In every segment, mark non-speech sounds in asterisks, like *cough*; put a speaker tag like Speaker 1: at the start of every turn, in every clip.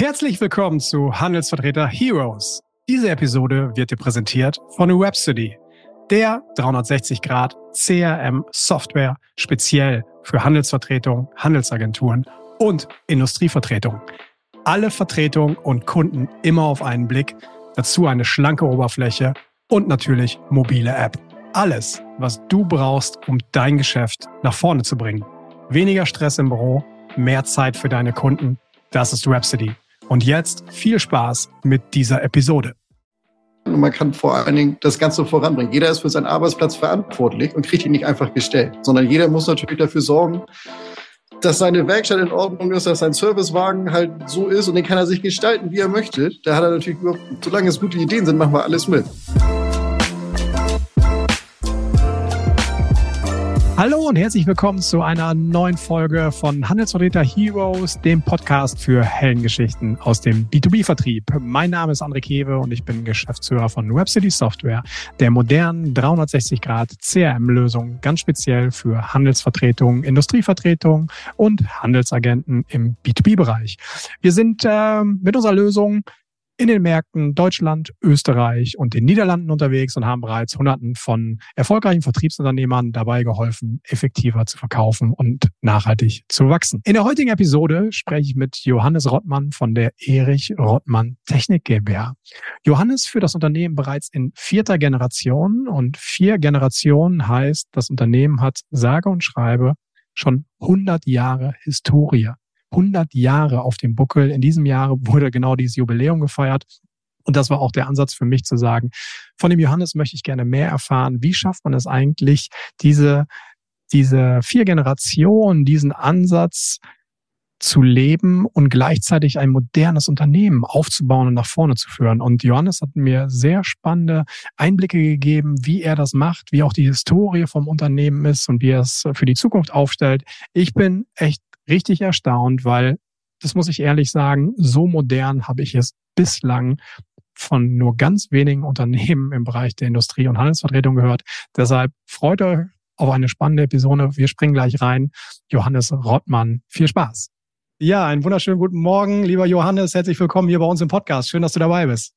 Speaker 1: Herzlich willkommen zu Handelsvertreter Heroes. Diese Episode wird dir präsentiert von Webstudy, der 360 Grad CRM Software speziell für Handelsvertretung, Handelsagenturen und Industrievertretung. Alle Vertretungen und Kunden immer auf einen Blick, dazu eine schlanke Oberfläche und natürlich mobile App. Alles, was du brauchst, um dein Geschäft nach vorne zu bringen. Weniger Stress im Büro, mehr Zeit für deine Kunden. Das ist Rhapsody. Und jetzt viel Spaß mit dieser Episode.
Speaker 2: Man kann vor allen Dingen das Ganze voranbringen. Jeder ist für seinen Arbeitsplatz verantwortlich und kriegt ihn nicht einfach gestellt, sondern jeder muss natürlich dafür sorgen, dass seine Werkstatt in Ordnung ist, dass sein Servicewagen halt so ist und den kann er sich gestalten, wie er möchte. Da hat er natürlich, solange es gute Ideen sind, machen wir alles mit.
Speaker 1: Hallo und herzlich willkommen zu einer neuen Folge von Handelsvertreter Heroes, dem Podcast für Heldengeschichten aus dem B2B-Vertrieb. Mein Name ist André Kewe und ich bin Geschäftsführer von Webcity Software, der modernen 360-Grad CRM-Lösung, ganz speziell für Handelsvertretung, Industrievertretung und Handelsagenten im B2B-Bereich. Wir sind äh, mit unserer Lösung in den Märkten Deutschland, Österreich und den Niederlanden unterwegs und haben bereits Hunderten von erfolgreichen Vertriebsunternehmern dabei geholfen, effektiver zu verkaufen und nachhaltig zu wachsen. In der heutigen Episode spreche ich mit Johannes Rottmann von der Erich Rottmann Technik GmbH. Johannes führt das Unternehmen bereits in vierter Generation und vier Generationen heißt, das Unternehmen hat sage und schreibe schon 100 Jahre Historie. 100 Jahre auf dem Buckel. In diesem Jahr wurde genau dieses Jubiläum gefeiert. Und das war auch der Ansatz für mich zu sagen, von dem Johannes möchte ich gerne mehr erfahren. Wie schafft man es eigentlich, diese, diese vier Generationen, diesen Ansatz zu leben und gleichzeitig ein modernes Unternehmen aufzubauen und nach vorne zu führen. Und Johannes hat mir sehr spannende Einblicke gegeben, wie er das macht, wie auch die Historie vom Unternehmen ist und wie er es für die Zukunft aufstellt. Ich bin echt richtig erstaunt, weil, das muss ich ehrlich sagen, so modern habe ich es bislang von nur ganz wenigen Unternehmen im Bereich der Industrie- und Handelsvertretung gehört. Deshalb freut euch auf eine spannende Episode. Wir springen gleich rein. Johannes Rottmann, viel Spaß. Ja, einen wunderschönen guten Morgen, lieber Johannes. Herzlich willkommen hier bei uns im Podcast. Schön, dass du dabei bist.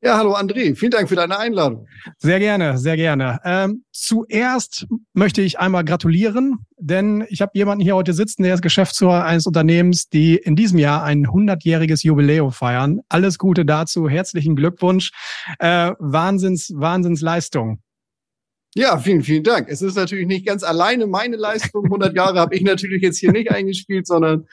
Speaker 2: Ja, hallo André, vielen Dank für deine Einladung.
Speaker 1: Sehr gerne, sehr gerne. Ähm, zuerst möchte ich einmal gratulieren, denn ich habe jemanden hier heute sitzen, der ist Geschäftsführer eines Unternehmens, die in diesem Jahr ein 100-jähriges Jubiläum feiern. Alles Gute dazu, herzlichen Glückwunsch. Äh, Wahnsinns, Wahnsinnsleistung.
Speaker 2: Ja, vielen, vielen Dank. Es ist natürlich nicht ganz alleine meine Leistung. 100 Jahre habe ich natürlich jetzt hier nicht eingespielt, sondern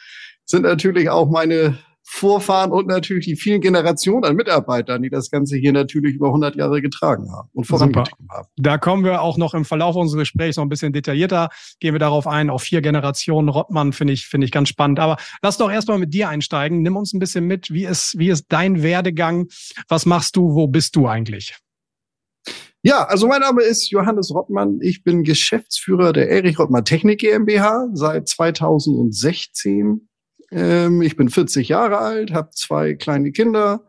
Speaker 2: sind natürlich auch meine Vorfahren und natürlich die vielen Generationen an Mitarbeitern, die das Ganze hier natürlich über 100 Jahre getragen haben und vorangetrieben haben.
Speaker 1: Da kommen wir auch noch im Verlauf unseres Gesprächs noch ein bisschen detaillierter, gehen wir darauf ein, auf vier Generationen Rottmann finde ich, finde ich ganz spannend. Aber lass doch erstmal mit dir einsteigen. Nimm uns ein bisschen mit. Wie ist, wie ist dein Werdegang? Was machst du? Wo bist du eigentlich?
Speaker 2: Ja, also mein Name ist Johannes Rottmann. Ich bin Geschäftsführer der Erich Rottmann Technik GmbH seit 2016 ähm, ich bin 40 Jahre alt, habe zwei kleine Kinder,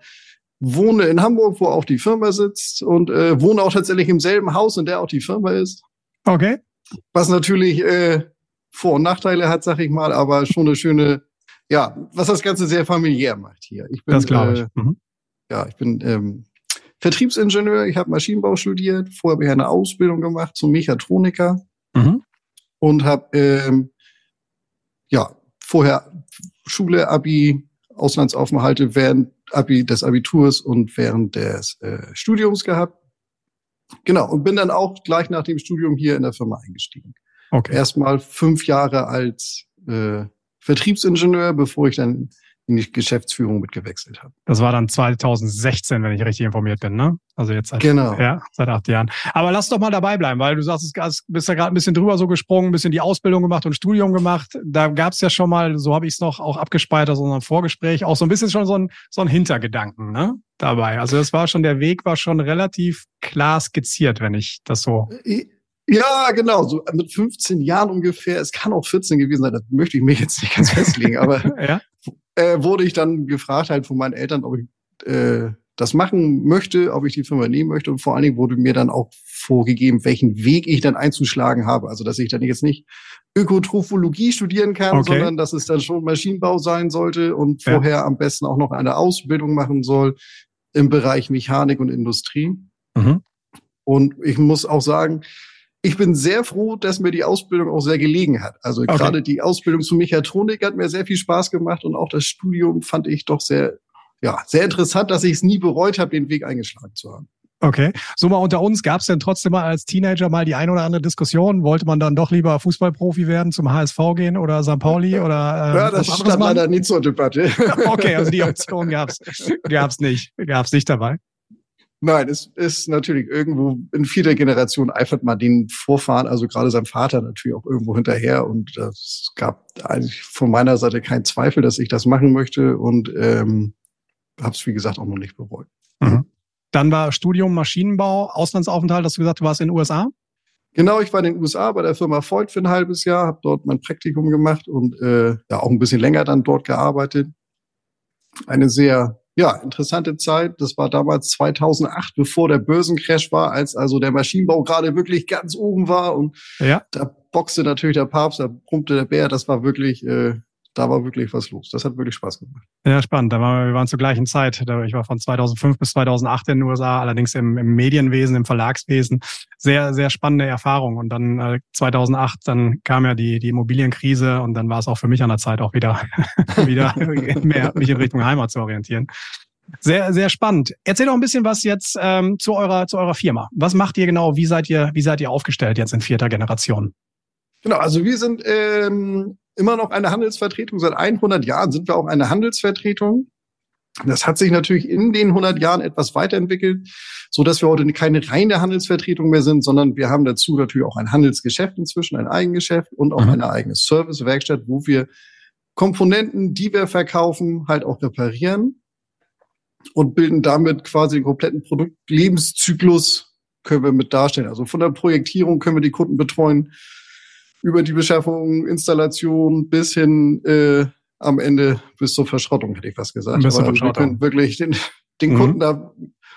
Speaker 2: wohne in Hamburg, wo auch die Firma sitzt und äh, wohne auch tatsächlich im selben Haus, in der auch die Firma ist.
Speaker 1: Okay.
Speaker 2: Was natürlich äh, Vor- und Nachteile hat, sag ich mal, aber schon eine schöne, ja, was das Ganze sehr familiär macht hier.
Speaker 1: Ich bin, das glaube ich. Äh,
Speaker 2: mhm. Ja, ich bin ähm, Vertriebsingenieur, ich habe Maschinenbau studiert, vorher habe ich eine Ausbildung gemacht zum Mechatroniker mhm. und habe ähm, ja vorher Schule, Abi, Auslandsaufenthalte während Abi, des Abiturs und während des äh, Studiums gehabt. Genau, und bin dann auch gleich nach dem Studium hier in der Firma eingestiegen. Okay. Erstmal fünf Jahre als äh, Vertriebsingenieur, bevor ich dann in die Geschäftsführung mitgewechselt habe.
Speaker 1: Das war dann 2016, wenn ich richtig informiert bin, ne? Also jetzt seit,
Speaker 2: genau.
Speaker 1: ja, seit acht Jahren. Aber lass doch mal dabei bleiben, weil du sagst, du bist ja gerade ein bisschen drüber so gesprungen, ein bisschen die Ausbildung gemacht und Studium gemacht. Da gab es ja schon mal, so habe ich es noch auch abgespeichert, so ein Vorgespräch, auch so ein bisschen schon so ein, so ein Hintergedanken ne? dabei. Also das war schon, der Weg war schon relativ klar skizziert, wenn ich das so.
Speaker 2: Ja, genau, so mit 15 Jahren ungefähr. Es kann auch 14 gewesen sein, das möchte ich mir jetzt nicht ganz *laughs* festlegen, aber ja? Äh, wurde ich dann gefragt halt von meinen Eltern, ob ich äh, das machen möchte, ob ich die Firma nehmen möchte. Und vor allen Dingen wurde mir dann auch vorgegeben, welchen Weg ich dann einzuschlagen habe. Also dass ich dann jetzt nicht Ökotrophologie studieren kann, okay. sondern dass es dann schon Maschinenbau sein sollte und ja. vorher am besten auch noch eine Ausbildung machen soll im Bereich Mechanik und Industrie. Mhm. Und ich muss auch sagen, ich bin sehr froh, dass mir die Ausbildung auch sehr gelegen hat. Also okay. gerade die Ausbildung zum Mechatronik hat mir sehr viel Spaß gemacht und auch das Studium fand ich doch sehr, ja, sehr interessant, dass ich es nie bereut habe, den Weg eingeschlagen zu haben.
Speaker 1: Okay. So mal unter uns, gab es denn trotzdem mal als Teenager mal die ein oder andere Diskussion? Wollte man dann doch lieber Fußballprofi werden, zum HSV gehen oder St. Pauli *laughs* oder
Speaker 2: äh, Ja, das stand leider nie zur Debatte. *laughs*
Speaker 1: okay, also die *laughs* Option gab's gab's nicht, gab's nicht dabei.
Speaker 2: Nein, es ist natürlich irgendwo in vierter Generation eifert man den Vorfahren, also gerade sein Vater natürlich auch irgendwo hinterher. Und es gab eigentlich von meiner Seite keinen Zweifel, dass ich das machen möchte und ähm, habe es, wie gesagt, auch noch nicht bereut. Mhm.
Speaker 1: Dann war Studium Maschinenbau, Auslandsaufenthalt, hast du gesagt, du warst in den USA?
Speaker 2: Genau, ich war in den USA bei der Firma Voigt für ein halbes Jahr, habe dort mein Praktikum gemacht und äh, ja auch ein bisschen länger dann dort gearbeitet. Eine sehr ja, interessante Zeit. Das war damals 2008, bevor der Börsencrash war, als also der Maschinenbau gerade wirklich ganz oben war und ja. da boxte natürlich der Papst, da brummte der Bär. Das war wirklich äh, da war wirklich was los. Das hat wirklich Spaß gemacht.
Speaker 1: Ja, spannend. Da waren wir, wir waren zur gleichen Zeit. Ich war von 2005 bis 2008 in den USA, allerdings im, im Medienwesen, im Verlagswesen. Sehr, sehr spannende Erfahrung. Und dann äh, 2008, dann kam ja die, die Immobilienkrise und dann war es auch für mich an der Zeit auch wieder, *laughs* wieder mehr mich in Richtung Heimat zu orientieren. Sehr, sehr spannend. Erzähl doch ein bisschen was jetzt ähm, zu eurer, zu eurer Firma. Was macht ihr genau? Wie seid ihr, wie seid ihr aufgestellt jetzt in vierter Generation?
Speaker 2: Genau, also wir sind ähm, immer noch eine Handelsvertretung. Seit 100 Jahren sind wir auch eine Handelsvertretung. Das hat sich natürlich in den 100 Jahren etwas weiterentwickelt, so dass wir heute keine reine Handelsvertretung mehr sind, sondern wir haben dazu natürlich auch ein Handelsgeschäft inzwischen, ein Eigengeschäft und auch mhm. eine eigene Servicewerkstatt, wo wir Komponenten, die wir verkaufen, halt auch reparieren und bilden damit quasi den kompletten Produktlebenszyklus können wir mit darstellen. Also von der Projektierung können wir die Kunden betreuen, über die Beschaffung, Installation bis hin äh, am Ende bis zur Verschrottung, hätte ich was gesagt.
Speaker 1: Bis Aber wir
Speaker 2: können wirklich den, den mhm. Kunden da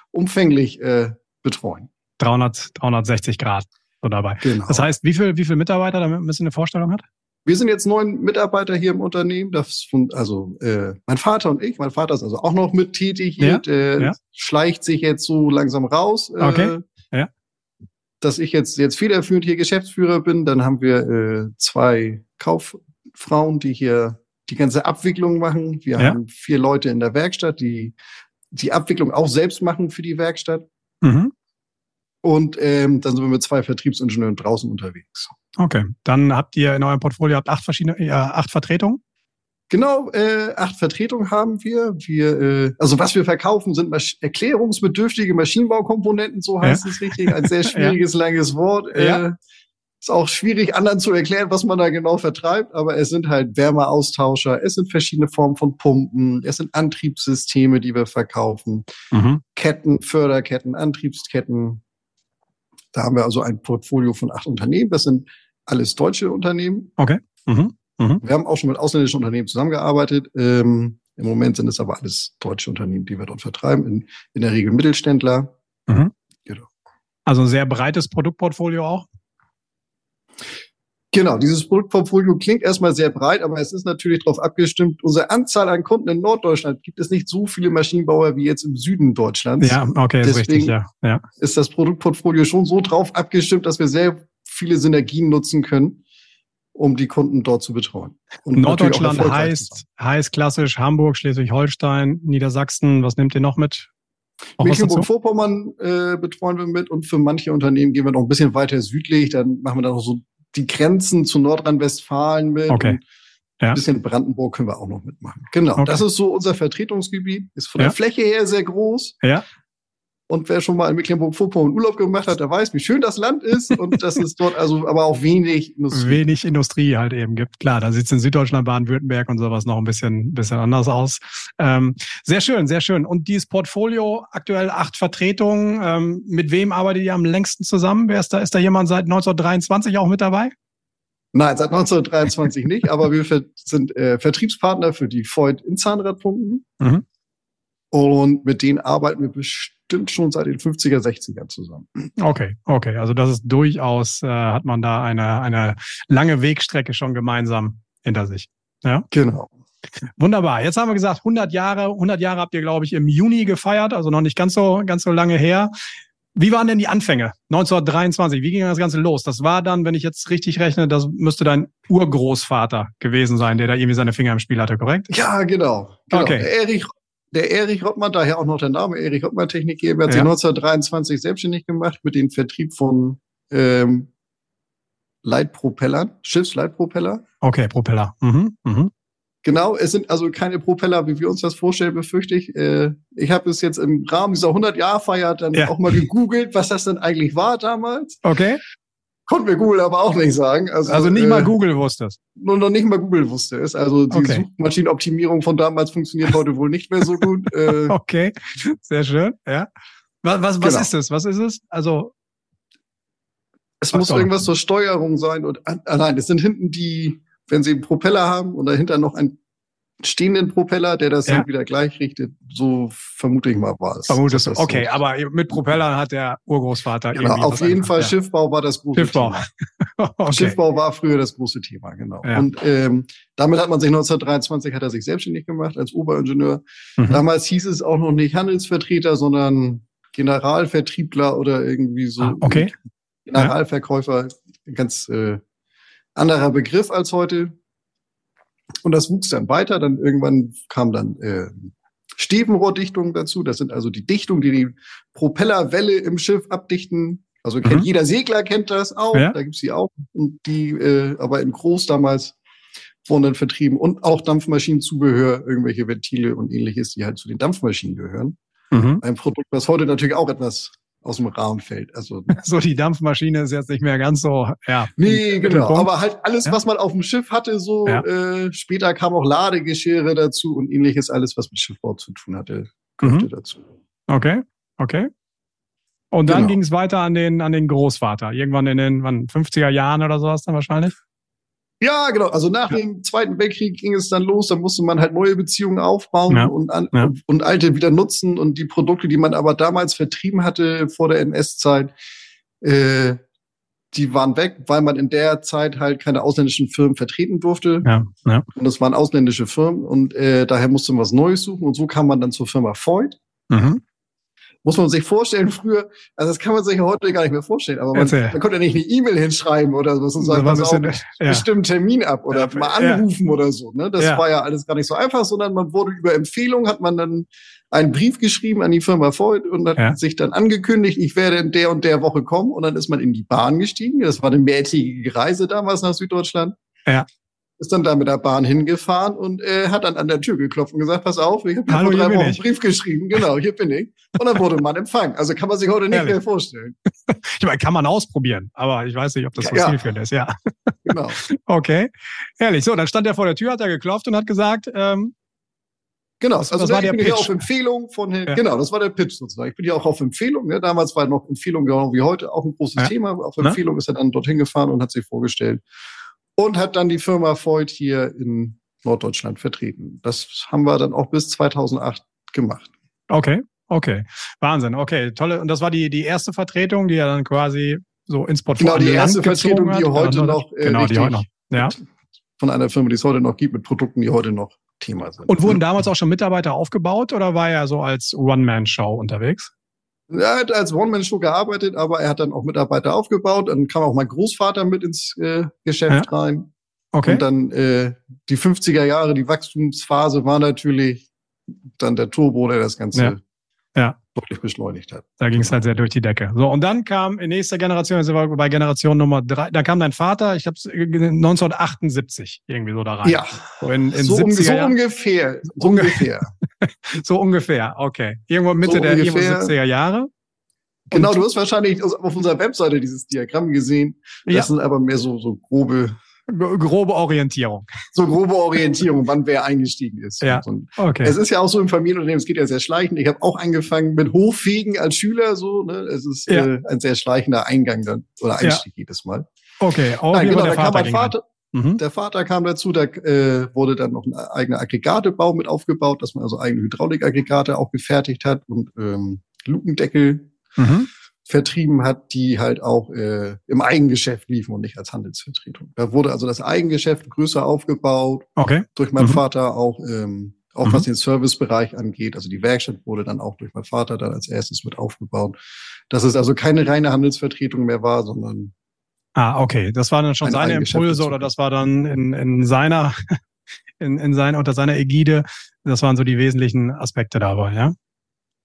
Speaker 2: umfänglich äh, betreuen.
Speaker 1: 300, 360 Grad so dabei. Genau. Das heißt, wie viel, wie viel Mitarbeiter, damit man ein bisschen eine Vorstellung hat?
Speaker 2: Wir sind jetzt neun Mitarbeiter hier im Unternehmen. Das von, also äh, mein Vater und ich. Mein Vater ist also auch noch mit tätig hier. Ja, äh, ja. Schleicht sich jetzt so langsam raus.
Speaker 1: Äh, okay
Speaker 2: dass ich jetzt, jetzt federführend hier Geschäftsführer bin. Dann haben wir äh, zwei Kauffrauen, die hier die ganze Abwicklung machen. Wir ja. haben vier Leute in der Werkstatt, die die Abwicklung auch selbst machen für die Werkstatt. Mhm. Und ähm, dann sind wir mit zwei Vertriebsingenieuren draußen unterwegs.
Speaker 1: Okay, dann habt ihr in eurem Portfolio habt acht verschiedene, äh, acht Vertretungen.
Speaker 2: Genau, äh, acht Vertretungen haben wir. Wir, äh, also was wir verkaufen, sind Masch erklärungsbedürftige Maschinenbaukomponenten, so heißt ja. es richtig. Ein sehr *laughs* schwieriges, ja. langes Wort. Äh, ja. Ist auch schwierig, anderen zu erklären, was man da genau vertreibt, aber es sind halt Wärmeaustauscher, es sind verschiedene Formen von Pumpen, es sind Antriebssysteme, die wir verkaufen, mhm. Ketten, Förderketten, Antriebsketten. Da haben wir also ein Portfolio von acht Unternehmen. Das sind alles deutsche Unternehmen.
Speaker 1: Okay. Mhm.
Speaker 2: Mhm. Wir haben auch schon mit ausländischen Unternehmen zusammengearbeitet. Ähm, Im Moment sind es aber alles deutsche Unternehmen, die wir dort vertreiben. In, in der Regel Mittelständler. Mhm.
Speaker 1: Genau. Also ein sehr breites Produktportfolio auch?
Speaker 2: Genau, dieses Produktportfolio klingt erstmal sehr breit, aber es ist natürlich darauf abgestimmt. Unsere Anzahl an Kunden in Norddeutschland gibt es nicht so viele Maschinenbauer wie jetzt im Süden Deutschlands.
Speaker 1: Ja, okay, ist richtig, ja. ja.
Speaker 2: Ist das Produktportfolio schon so drauf abgestimmt, dass wir sehr viele Synergien nutzen können um die Kunden dort zu betreuen.
Speaker 1: Und Norddeutschland heißt, heißt klassisch Hamburg, Schleswig-Holstein, Niedersachsen. Was nehmt ihr noch mit?
Speaker 2: Mecklenburg-Vorpommern äh, betreuen wir mit und für manche Unternehmen gehen wir noch ein bisschen weiter südlich. Dann machen wir dann noch so die Grenzen zu Nordrhein-Westfalen mit.
Speaker 1: Okay.
Speaker 2: Ja. Ein bisschen Brandenburg können wir auch noch mitmachen. Genau. Okay. Das ist so unser Vertretungsgebiet. Ist von ja. der Fläche her sehr groß.
Speaker 1: Ja.
Speaker 2: Und wer schon mal in Mecklenburg-Vorpommern Urlaub gemacht hat, der weiß, wie schön das Land ist und dass es dort also aber auch wenig
Speaker 1: Industrie Wenig Industrie halt eben gibt. Klar, da sieht es in Süddeutschland, Baden-Württemberg und sowas noch ein bisschen, bisschen anders aus. Ähm, sehr schön, sehr schön. Und dieses Portfolio, aktuell acht Vertretungen. Ähm, mit wem arbeitet ihr am längsten zusammen? Wer ist da? Ist da jemand seit 1923 auch mit dabei?
Speaker 2: Nein, seit 1923 nicht, aber wir sind äh, Vertriebspartner für die Void in Zahnradpumpen. Mhm. Und mit denen arbeiten wir bestimmt schon seit den 50er, 60er zusammen.
Speaker 1: Okay, okay. Also das ist durchaus, äh, hat man da eine, eine lange Wegstrecke schon gemeinsam hinter sich. Ja?
Speaker 2: Genau.
Speaker 1: Wunderbar. Jetzt haben wir gesagt, 100 Jahre, 100 Jahre habt ihr, glaube ich, im Juni gefeiert, also noch nicht ganz so, ganz so lange her. Wie waren denn die Anfänge? 1923, wie ging das Ganze los? Das war dann, wenn ich jetzt richtig rechne, das müsste dein Urgroßvater gewesen sein, der da irgendwie seine Finger im Spiel hatte, korrekt?
Speaker 2: Ja, genau. genau. Okay. Erich, der Erich Rottmann, daher auch noch der Name, Erich Rottmann Technik GmbH, hat ja. sich 1923 selbstständig gemacht mit dem Vertrieb von ähm, Leitpropellern, Schiffsleitpropeller.
Speaker 1: Okay, Propeller. Mhm, mhm.
Speaker 2: Genau, es sind also keine Propeller, wie wir uns das vorstellen, befürchte ich. Äh, ich habe es jetzt im Rahmen dieser 100-Jahr-Feier dann ja. auch mal gegoogelt, was das denn eigentlich war damals.
Speaker 1: Okay.
Speaker 2: Konnten wir Google aber auch nicht sagen.
Speaker 1: Also, also nicht äh, mal Google wusste es.
Speaker 2: Nur noch nicht mal Google wusste es. Also die okay. Suchmaschinenoptimierung von damals funktioniert heute wohl nicht mehr so gut.
Speaker 1: Äh, *laughs* okay, sehr schön. Ja. Was, was, was genau. ist es? Was ist es? Also
Speaker 2: es muss irgendwas zur Steuerung sein und ah, nein, es sind hinten die wenn sie einen Propeller haben und dahinter noch einen stehenden Propeller, der das ja. dann wieder gleich richtet, so vermute ich mal war es.
Speaker 1: Vermutest du. Okay, so. aber mit Propellern hat der Urgroßvater
Speaker 2: genau, irgendwie. Auf jeden Fall ja. Schiffbau war das große
Speaker 1: Schiffbau.
Speaker 2: Thema. *laughs* okay. Schiffbau war früher das große Thema, genau. Ja. Und ähm, damit hat man sich 1923 hat er sich selbstständig gemacht als Oberingenieur. Mhm. Damals hieß es auch noch nicht Handelsvertreter, sondern Generalvertriebler oder irgendwie so. Ah,
Speaker 1: okay.
Speaker 2: Generalverkäufer, ganz äh, anderer Begriff als heute. Und das wuchs dann weiter. Dann irgendwann kam dann äh, Stevenrohrdichtung dazu. Das sind also die Dichtungen, die die Propellerwelle im Schiff abdichten. Also kennt mhm. jeder Segler kennt das auch. Ja. Da gibt's die auch. Und die äh, aber in groß damals wurden dann vertrieben. Und auch Dampfmaschinenzubehör, irgendwelche Ventile und ähnliches, die halt zu den Dampfmaschinen gehören. Mhm. Ein Produkt, was heute natürlich auch etwas aus dem Rahmen fällt. Also *laughs*
Speaker 1: so die Dampfmaschine ist jetzt nicht mehr ganz so, ja.
Speaker 2: Nee, genau. Aber halt alles, ja. was man auf dem Schiff hatte, so ja. äh, später kam auch Ladegeschirre dazu und ähnliches, alles, was mit Schiffbau zu tun hatte, gehörte mhm. dazu.
Speaker 1: Okay, okay. Und dann genau. ging es weiter an den an den Großvater. Irgendwann in den wann, 50er Jahren oder sowas dann wahrscheinlich.
Speaker 2: Ja, genau. Also nach ja. dem Zweiten Weltkrieg ging es dann los. Da musste man halt neue Beziehungen aufbauen ja. und, an, ja. und, und, alte wieder nutzen. Und die Produkte, die man aber damals vertrieben hatte vor der NS-Zeit, äh, die waren weg, weil man in der Zeit halt keine ausländischen Firmen vertreten durfte. Ja, ja. Und das waren ausländische Firmen und äh, daher musste man was Neues suchen. Und so kam man dann zur Firma Voigt. Mhm muss man sich vorstellen, früher, also das kann man sich heute gar nicht mehr vorstellen, aber man, man konnte ja nicht eine E-Mail hinschreiben oder so und sagen, pass auf, ja. bestimmten Termin ab oder ja, mal anrufen ja. oder so. Ne? Das war ja alles gar nicht so einfach, sondern man wurde über Empfehlung, hat man dann einen Brief geschrieben an die Firma Voigt und hat sich dann angekündigt, ich werde in der und der Woche kommen und dann ist man in die Bahn gestiegen. Das war eine mehrtägige Reise damals nach Süddeutschland. Ja ist dann da mit der Bahn hingefahren und äh, hat dann an der Tür geklopft und gesagt, pass auf, ich habe vor drei Wochen einen Brief geschrieben, genau, hier bin ich. Und dann wurde man empfangen. Also kann man sich heute nicht Ehrlich. mehr vorstellen. *laughs*
Speaker 1: Ich meine, kann man ausprobieren, aber ich weiß nicht, ob das so ja. zielführend ist, ja. Genau. *laughs* Okay, ehrlich. So, dann stand er vor der Tür, hat er geklopft und hat gesagt, ähm,
Speaker 2: Genau, also das war der ich bin Pitch. hier auf Empfehlung von ja. genau, das war der Pitch sozusagen. Ich bin ja auch auf Empfehlung. Ne? Damals war noch Empfehlung genau wie heute auch ein großes ja. Thema. Auf Empfehlung Na? ist er dann dorthin gefahren und hat sich vorgestellt und hat dann die Firma Voigt hier in Norddeutschland vertreten. Das haben wir dann auch bis 2008 gemacht.
Speaker 1: Okay, okay. Wahnsinn, okay, tolle. Und das war die, die erste Vertretung, die er dann quasi so ins Portfolio
Speaker 2: Genau, die erste Vertretung, die heute noch,
Speaker 1: äh, genau, die heute noch, ja.
Speaker 2: Von einer Firma, die es heute noch gibt, mit Produkten, die heute noch Thema sind.
Speaker 1: Und wurden damals auch schon Mitarbeiter aufgebaut oder war er so als One-Man-Show unterwegs?
Speaker 2: Er hat als One-Man-Show gearbeitet, aber er hat dann auch Mitarbeiter aufgebaut. Dann kam auch mein Großvater mit ins äh, Geschäft ja. rein. Okay. Und dann äh, die 50er Jahre, die Wachstumsphase war natürlich dann der Turbo, der das Ganze ja. Ja. deutlich beschleunigt hat.
Speaker 1: Da ging es halt sehr durch die Decke. So, und dann kam in nächster Generation, also bei Generation Nummer drei, da kam dein Vater, ich habe 1978 irgendwie so da rein.
Speaker 2: Ja, so, in, in so, um, so ungefähr. So ungefähr. *laughs* *laughs*
Speaker 1: so ungefähr, okay. Irgendwo Mitte so der irgendwo 70er Jahre.
Speaker 2: Genau, du hast wahrscheinlich auf unserer Webseite dieses Diagramm gesehen. Das ja. sind aber mehr so, so grobe
Speaker 1: grobe Orientierung.
Speaker 2: So grobe Orientierung, wann wer eingestiegen ist.
Speaker 1: Ja.
Speaker 2: okay. Es ist ja auch so im Familienunternehmen, es geht ja sehr schleichend. Ich habe auch angefangen mit Hochfegen als Schüler, so. Ne? Es ist ja. äh, ein sehr schleichender Eingang dann oder Einstieg ja. jedes Mal.
Speaker 1: Okay,
Speaker 2: auch Nein, genau, da kam mein Vater. Mhm. Der Vater kam dazu, da äh, wurde dann noch ein eigener Aggregatebau mit aufgebaut, dass man also eigene Hydraulikaggregate auch gefertigt hat und ähm, Lukendeckel mhm. vertrieben hat, die halt auch äh, im Eigengeschäft liefen und nicht als Handelsvertretung. Da wurde also das Eigengeschäft größer aufgebaut.
Speaker 1: Okay.
Speaker 2: Durch meinen mhm. Vater auch, ähm, auch mhm. was den Servicebereich angeht. Also die Werkstatt wurde dann auch durch meinen Vater dann als erstes mit aufgebaut. Dass es also keine reine Handelsvertretung mehr war, sondern
Speaker 1: Ah, okay. Das waren dann schon seine Impulse oder das war dann in, in seiner, *laughs* in, in seiner, unter seiner Ägide. Das waren so die wesentlichen Aspekte dabei, ja?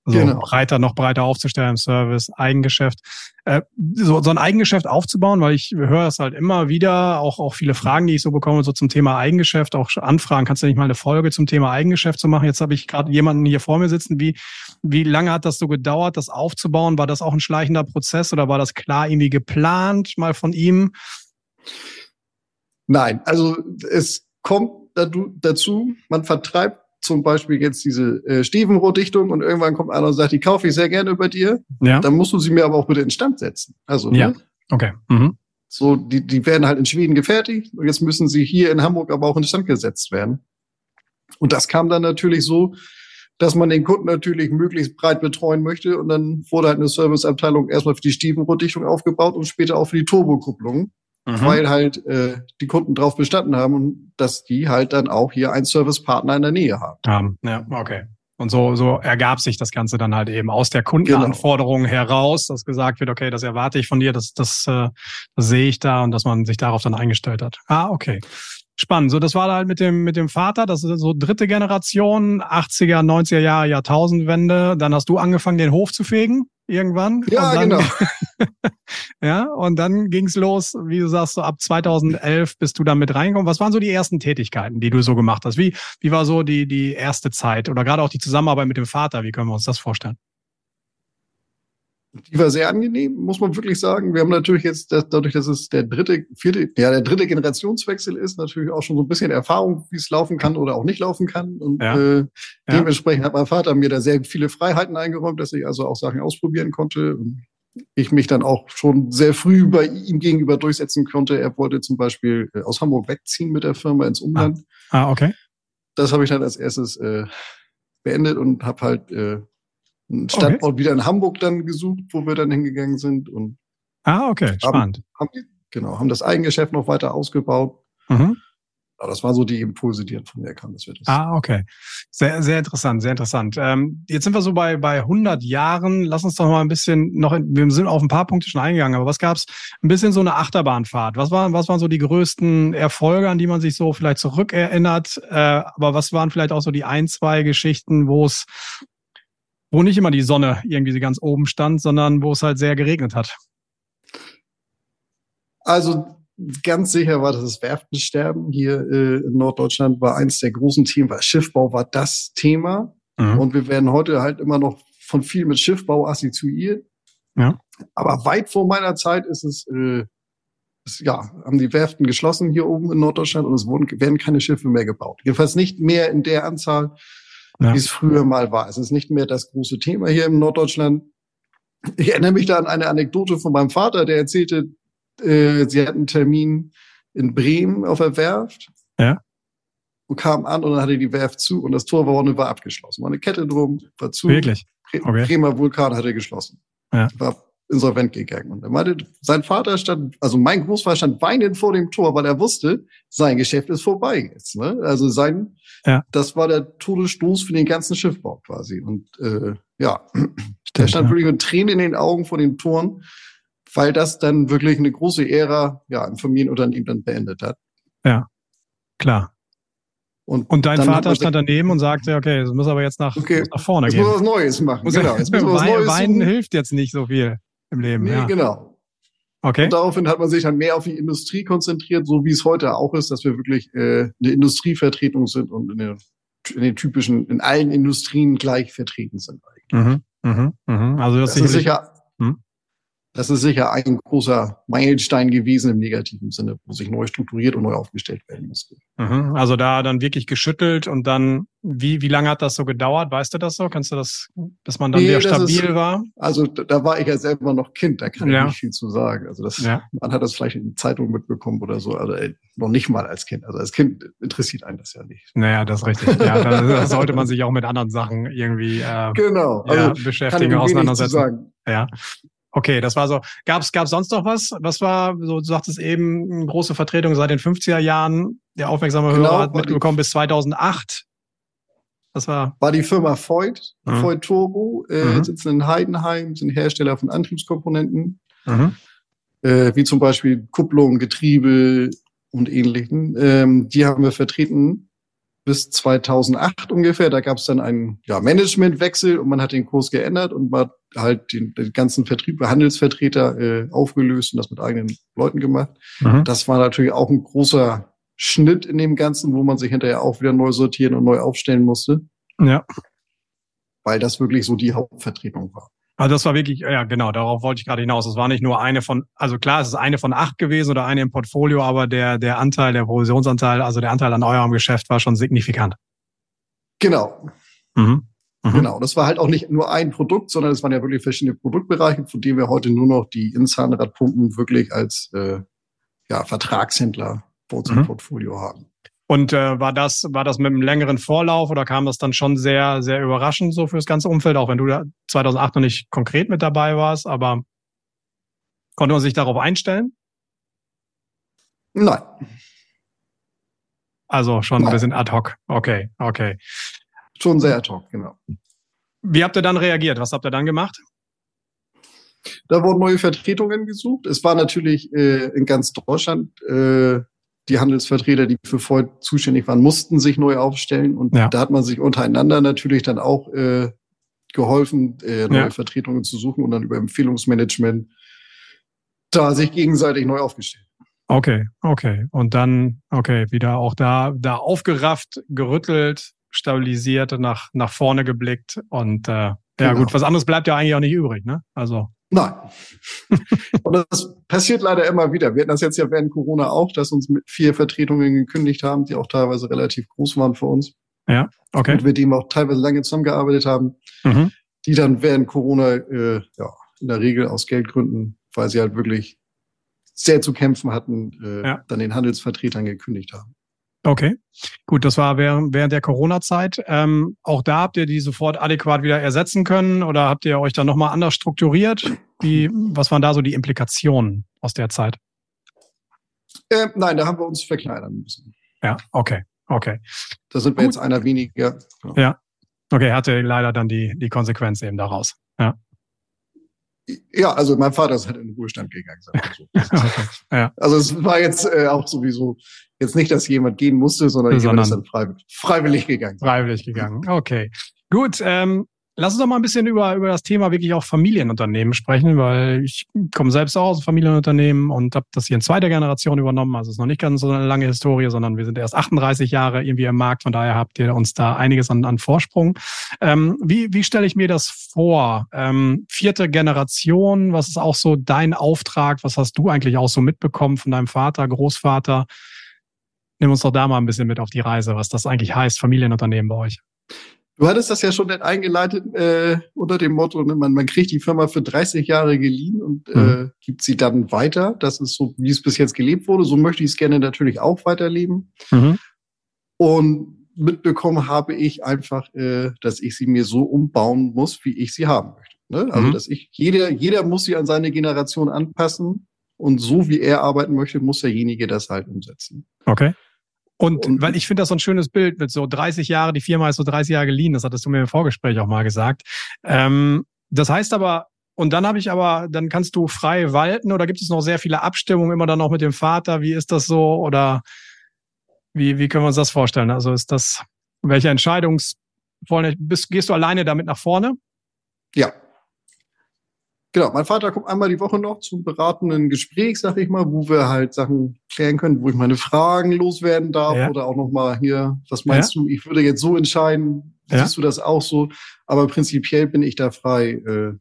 Speaker 1: So genau. breiter, noch breiter aufzustellen im Service, Eigengeschäft. Äh, so, so ein Eigengeschäft aufzubauen, weil ich höre es halt immer wieder, auch, auch viele Fragen, die ich so bekomme, so zum Thema Eigengeschäft, auch Anfragen, kannst du nicht mal eine Folge zum Thema Eigengeschäft zu machen? Jetzt habe ich gerade jemanden hier vor mir sitzen. Wie, wie lange hat das so gedauert, das aufzubauen? War das auch ein schleichender Prozess oder war das klar irgendwie geplant, mal von ihm?
Speaker 2: Nein, also es kommt dazu, man vertreibt zum Beispiel jetzt diese äh, Stiefenrohrdichtung und irgendwann kommt einer und sagt, die kaufe ich sehr gerne bei dir, ja. dann musst du sie mir aber auch bitte in Stand setzen. Also,
Speaker 1: ja, ne? okay. Mhm.
Speaker 2: So, die, die werden halt in Schweden gefertigt und jetzt müssen sie hier in Hamburg aber auch in Stand gesetzt werden. Und das kam dann natürlich so, dass man den Kunden natürlich möglichst breit betreuen möchte und dann wurde halt eine Serviceabteilung erstmal für die Stiefenrohrdichtung aufgebaut und später auch für die Turbokupplung mhm. weil halt äh, die Kunden drauf bestanden haben und dass die halt dann auch hier einen Servicepartner in der Nähe haben.
Speaker 1: Um, ja, okay. Und so, so ergab sich das Ganze dann halt eben aus der Kundenanforderung genau. heraus, dass gesagt wird, okay, das erwarte ich von dir, das, das, äh, das sehe ich da und dass man sich darauf dann eingestellt hat. Ah, okay. Spannend. So, das war halt mit dem, mit dem Vater, das ist so dritte Generation, 80er, 90er Jahre, Jahrtausendwende. Dann hast du angefangen, den Hof zu fegen irgendwann.
Speaker 2: Ja, dann, genau. *laughs*
Speaker 1: ja, und dann ging's los, wie du sagst, so ab 2011 bist du da mit reingekommen. Was waren so die ersten Tätigkeiten, die du so gemacht hast? Wie, wie war so die, die erste Zeit oder gerade auch die Zusammenarbeit mit dem Vater? Wie können wir uns das vorstellen?
Speaker 2: Die war sehr angenehm, muss man wirklich sagen. Wir haben natürlich jetzt, das, dadurch, dass es der dritte, vierte, ja, der dritte Generationswechsel ist, natürlich auch schon so ein bisschen Erfahrung, wie es laufen kann oder auch nicht laufen kann. Und ja. äh, ja. dementsprechend hat mein Vater mir da sehr viele Freiheiten eingeräumt, dass ich also auch Sachen ausprobieren konnte. Und ich mich dann auch schon sehr früh bei ihm gegenüber durchsetzen konnte. Er wollte zum Beispiel äh, aus Hamburg wegziehen mit der Firma ins Umland.
Speaker 1: Ah, ah okay.
Speaker 2: Das habe ich dann als erstes äh, beendet und habe halt äh, einen Standort okay. wieder in Hamburg dann gesucht, wo wir dann hingegangen sind. Und
Speaker 1: ah, okay, spannend.
Speaker 2: Haben, haben, genau, haben das Eigengeschäft noch weiter ausgebaut. Mhm. Aber das waren so die Impulse, die von mir kamen. Das wird das.
Speaker 1: Ah, okay. Sehr, sehr interessant, sehr interessant. Ähm, jetzt sind wir so bei, bei 100 Jahren. Lass uns doch mal ein bisschen noch, in, wir sind auf ein paar Punkte schon eingegangen, aber was gab's? Ein bisschen so eine Achterbahnfahrt. Was waren, was waren so die größten Erfolge, an die man sich so vielleicht zurückerinnert? Äh, aber was waren vielleicht auch so die ein, zwei Geschichten, wo es wo nicht immer die Sonne irgendwie ganz oben stand, sondern wo es halt sehr geregnet hat.
Speaker 2: Also ganz sicher war, dass das Werftensterben hier äh, in Norddeutschland war eins der großen Themen, weil Schiffbau war das Thema. Mhm. Und wir werden heute halt immer noch von viel mit Schiffbau assoziiert. Ja. Aber weit vor meiner Zeit ist es, äh, es, ja, haben die Werften geschlossen hier oben in Norddeutschland und es wurden, werden keine Schiffe mehr gebaut. Jedenfalls nicht mehr in der Anzahl, ja. wie es früher mal war. Es ist nicht mehr das große Thema hier im Norddeutschland. Ich erinnere mich da an eine Anekdote von meinem Vater, der erzählte, äh, sie hatten einen Termin in Bremen auf der Werft.
Speaker 1: Ja.
Speaker 2: Und kam an und dann hatte die Werft zu und das Tor war, war abgeschlossen. War eine Kette drum, war zu.
Speaker 1: Wirklich?
Speaker 2: Okay. Bremer Vulkan hatte geschlossen.
Speaker 1: Ja.
Speaker 2: War insolvent gegangen. Und er meinte, sein Vater stand, also mein Großvater stand weinend vor dem Tor, weil er wusste, sein Geschäft ist vorbei jetzt. Ne? Also sein, ja. das war der Todesstoß für den ganzen Schiffbau quasi. Und äh, ja, Stimmt, er stand ja. wirklich mit Tränen in den Augen vor den Toren, weil das dann wirklich eine große Ära ja, im Familienunternehmen dann beendet hat.
Speaker 1: Ja, klar. Und, und dein Vater stand daneben und sagte, okay, es muss aber jetzt nach,
Speaker 2: okay,
Speaker 1: nach vorne
Speaker 2: jetzt
Speaker 1: gehen.
Speaker 2: Muss was Neues machen.
Speaker 1: Muss genau, jetzt muss was Neues Weinen hilft jetzt nicht so viel im Leben.
Speaker 2: Nee,
Speaker 1: ja.
Speaker 2: genau.
Speaker 1: Okay.
Speaker 2: Und daraufhin hat man sich dann mehr auf die Industrie konzentriert, so wie es heute auch ist, dass wir wirklich äh, eine Industrievertretung sind und in, der, in den typischen, in allen Industrien gleich vertreten sind
Speaker 1: eigentlich. Mhm, mhm, mhm. Also das,
Speaker 2: das ist sicher. Hm? Das ist sicher ein großer Meilenstein gewesen im negativen Sinne, wo sich neu strukturiert und neu aufgestellt werden musste.
Speaker 1: Mhm. Also da dann wirklich geschüttelt und dann, wie, wie lange hat das so gedauert? Weißt du das so? Kannst du das, dass man dann nee, wieder stabil ist, war?
Speaker 2: Also da war ich ja selber noch Kind, da kann ja. ich nicht viel zu sagen. Also das, ja. man hat das vielleicht in der Zeitung mitbekommen oder so, also ey, noch nicht mal als Kind. Also als Kind interessiert einen das ja nicht.
Speaker 1: Naja, das ist richtig. Ja, da sollte man sich auch mit anderen Sachen irgendwie äh, genau. Also ja, beschäftigen, auseinandersetzen. Ja. Okay, das war so. Gab es gab's sonst noch was? Was war, so du sagtest eben, eine große Vertretung seit den 50er Jahren. Der aufmerksame genau, Hörer hat mitbekommen bis 2008. Das war.
Speaker 2: War die Firma Voigt, mhm. Voigt Turbo, äh, mhm. sitzen in Heidenheim, sind Hersteller von Antriebskomponenten, mhm. äh, wie zum Beispiel Kupplung, Getriebe und ähnlichen. Ähm, die haben wir vertreten bis 2008 ungefähr. Da gab es dann einen ja, Managementwechsel und man hat den Kurs geändert und man hat halt den, den ganzen Vertrieb, Handelsvertreter äh, aufgelöst und das mit eigenen Leuten gemacht. Mhm. Das war natürlich auch ein großer Schnitt in dem Ganzen, wo man sich hinterher auch wieder neu sortieren und neu aufstellen musste.
Speaker 1: Ja.
Speaker 2: Weil das wirklich so die Hauptvertretung war.
Speaker 1: Also das war wirklich, ja genau, darauf wollte ich gerade hinaus. Es war nicht nur eine von, also klar, es ist eine von acht gewesen oder eine im Portfolio, aber der, der Anteil, der Provisionsanteil, also der Anteil an eurem Geschäft war schon signifikant.
Speaker 2: Genau. Mhm. Mhm. Genau. Das war halt auch nicht nur ein Produkt, sondern es waren ja wirklich verschiedene Produktbereiche, von denen wir heute nur noch die Inzahnradpumpen wirklich als äh, ja, Vertragshändler vor unserem mhm. Portfolio haben.
Speaker 1: Und äh, war das war das mit einem längeren Vorlauf oder kam das dann schon sehr sehr überraschend so für das ganze Umfeld, auch wenn du da 2008 noch nicht konkret mit dabei warst, aber konnte man sich darauf einstellen?
Speaker 2: Nein.
Speaker 1: Also schon Nein. ein bisschen ad hoc. Okay, okay.
Speaker 2: Schon sehr ad hoc, genau.
Speaker 1: Wie habt ihr dann reagiert? Was habt ihr dann gemacht?
Speaker 2: Da wurden neue Vertretungen gesucht. Es war natürlich äh, in ganz Deutschland äh, die Handelsvertreter, die für Voigt zuständig waren, mussten sich neu aufstellen. Und ja. da hat man sich untereinander natürlich dann auch äh, geholfen, äh, neue ja. Vertretungen zu suchen und dann über Empfehlungsmanagement da sich gegenseitig neu aufgestellt.
Speaker 1: Okay, okay. Und dann, okay, wieder auch da, da aufgerafft, gerüttelt, stabilisiert, nach, nach vorne geblickt und äh, ja genau. gut, was anderes bleibt ja eigentlich auch nicht übrig, ne? Also.
Speaker 2: Nein. *laughs* und das passiert leider immer wieder. Wir hatten das jetzt ja während Corona auch, dass uns mit vier Vertretungen gekündigt haben, die auch teilweise relativ groß waren für uns.
Speaker 1: Ja, okay. Und
Speaker 2: mit denen auch teilweise lange zusammengearbeitet haben, mhm. die dann während Corona äh, ja, in der Regel aus Geldgründen, weil sie halt wirklich sehr zu kämpfen hatten, äh, ja. dann den Handelsvertretern gekündigt haben.
Speaker 1: Okay, gut, das war während, während der Corona-Zeit. Ähm, auch da habt ihr die sofort adäquat wieder ersetzen können oder habt ihr euch dann nochmal anders strukturiert? Wie, was waren da so die Implikationen aus der Zeit?
Speaker 2: Äh, nein, da haben wir uns verkleinern müssen.
Speaker 1: Ja, okay, okay.
Speaker 2: Da sind wir Gut. jetzt einer weniger.
Speaker 1: Ja. ja. Okay, hatte leider dann die, die Konsequenz eben daraus. Ja.
Speaker 2: Ja, also mein Vater ist halt in den Ruhestand gegangen. So. *laughs* ja. Also es war jetzt äh, auch sowieso jetzt nicht, dass jemand gehen musste, sondern, sondern jemand ist dann freiwillig, freiwillig gegangen.
Speaker 1: Freiwillig gegangen. Okay. Gut, ähm, Lass uns doch mal ein bisschen über, über das Thema wirklich auch Familienunternehmen sprechen, weil ich komme selbst auch aus einem Familienunternehmen und habe das hier in zweiter Generation übernommen. Also es ist noch nicht ganz so eine lange Historie, sondern wir sind erst 38 Jahre irgendwie im Markt. Von daher habt ihr uns da einiges an, an Vorsprung. Ähm, wie wie stelle ich mir das vor? Ähm, vierte Generation, was ist auch so dein Auftrag? Was hast du eigentlich auch so mitbekommen von deinem Vater, Großvater? Nimm uns doch da mal ein bisschen mit auf die Reise, was das eigentlich heißt, Familienunternehmen bei euch.
Speaker 2: Du hattest das ja schon eingeleitet äh, unter dem Motto, ne, man, man kriegt die Firma für 30 Jahre geliehen und äh, mhm. äh, gibt sie dann weiter. Das ist so, wie es bis jetzt gelebt wurde. So möchte ich es gerne natürlich auch weiterleben. Mhm. Und mitbekommen habe ich einfach, äh, dass ich sie mir so umbauen muss, wie ich sie haben möchte. Ne? Also, mhm. dass ich, jeder, jeder muss sie an seine Generation anpassen und so wie er arbeiten möchte, muss derjenige das halt umsetzen.
Speaker 1: Okay. Und, und weil ich finde das so ein schönes Bild mit so 30 Jahre, die Firma ist so 30 Jahre geliehen, das hattest du mir im Vorgespräch auch mal gesagt. Ähm, das heißt aber, und dann habe ich aber, dann kannst du frei walten oder gibt es noch sehr viele Abstimmungen immer dann noch mit dem Vater? Wie ist das so? Oder wie, wie können wir uns das vorstellen? Also ist das, welche Entscheidungs, bist, gehst du alleine damit nach vorne?
Speaker 2: Ja, Genau, mein Vater kommt einmal die Woche noch zum beratenden Gespräch, sag ich mal, wo wir halt Sachen klären können, wo ich meine Fragen loswerden darf ja. oder auch noch mal hier, was meinst ja. du, ich würde jetzt so entscheiden, ja. siehst du das auch so? Aber prinzipiell bin ich da frei, äh,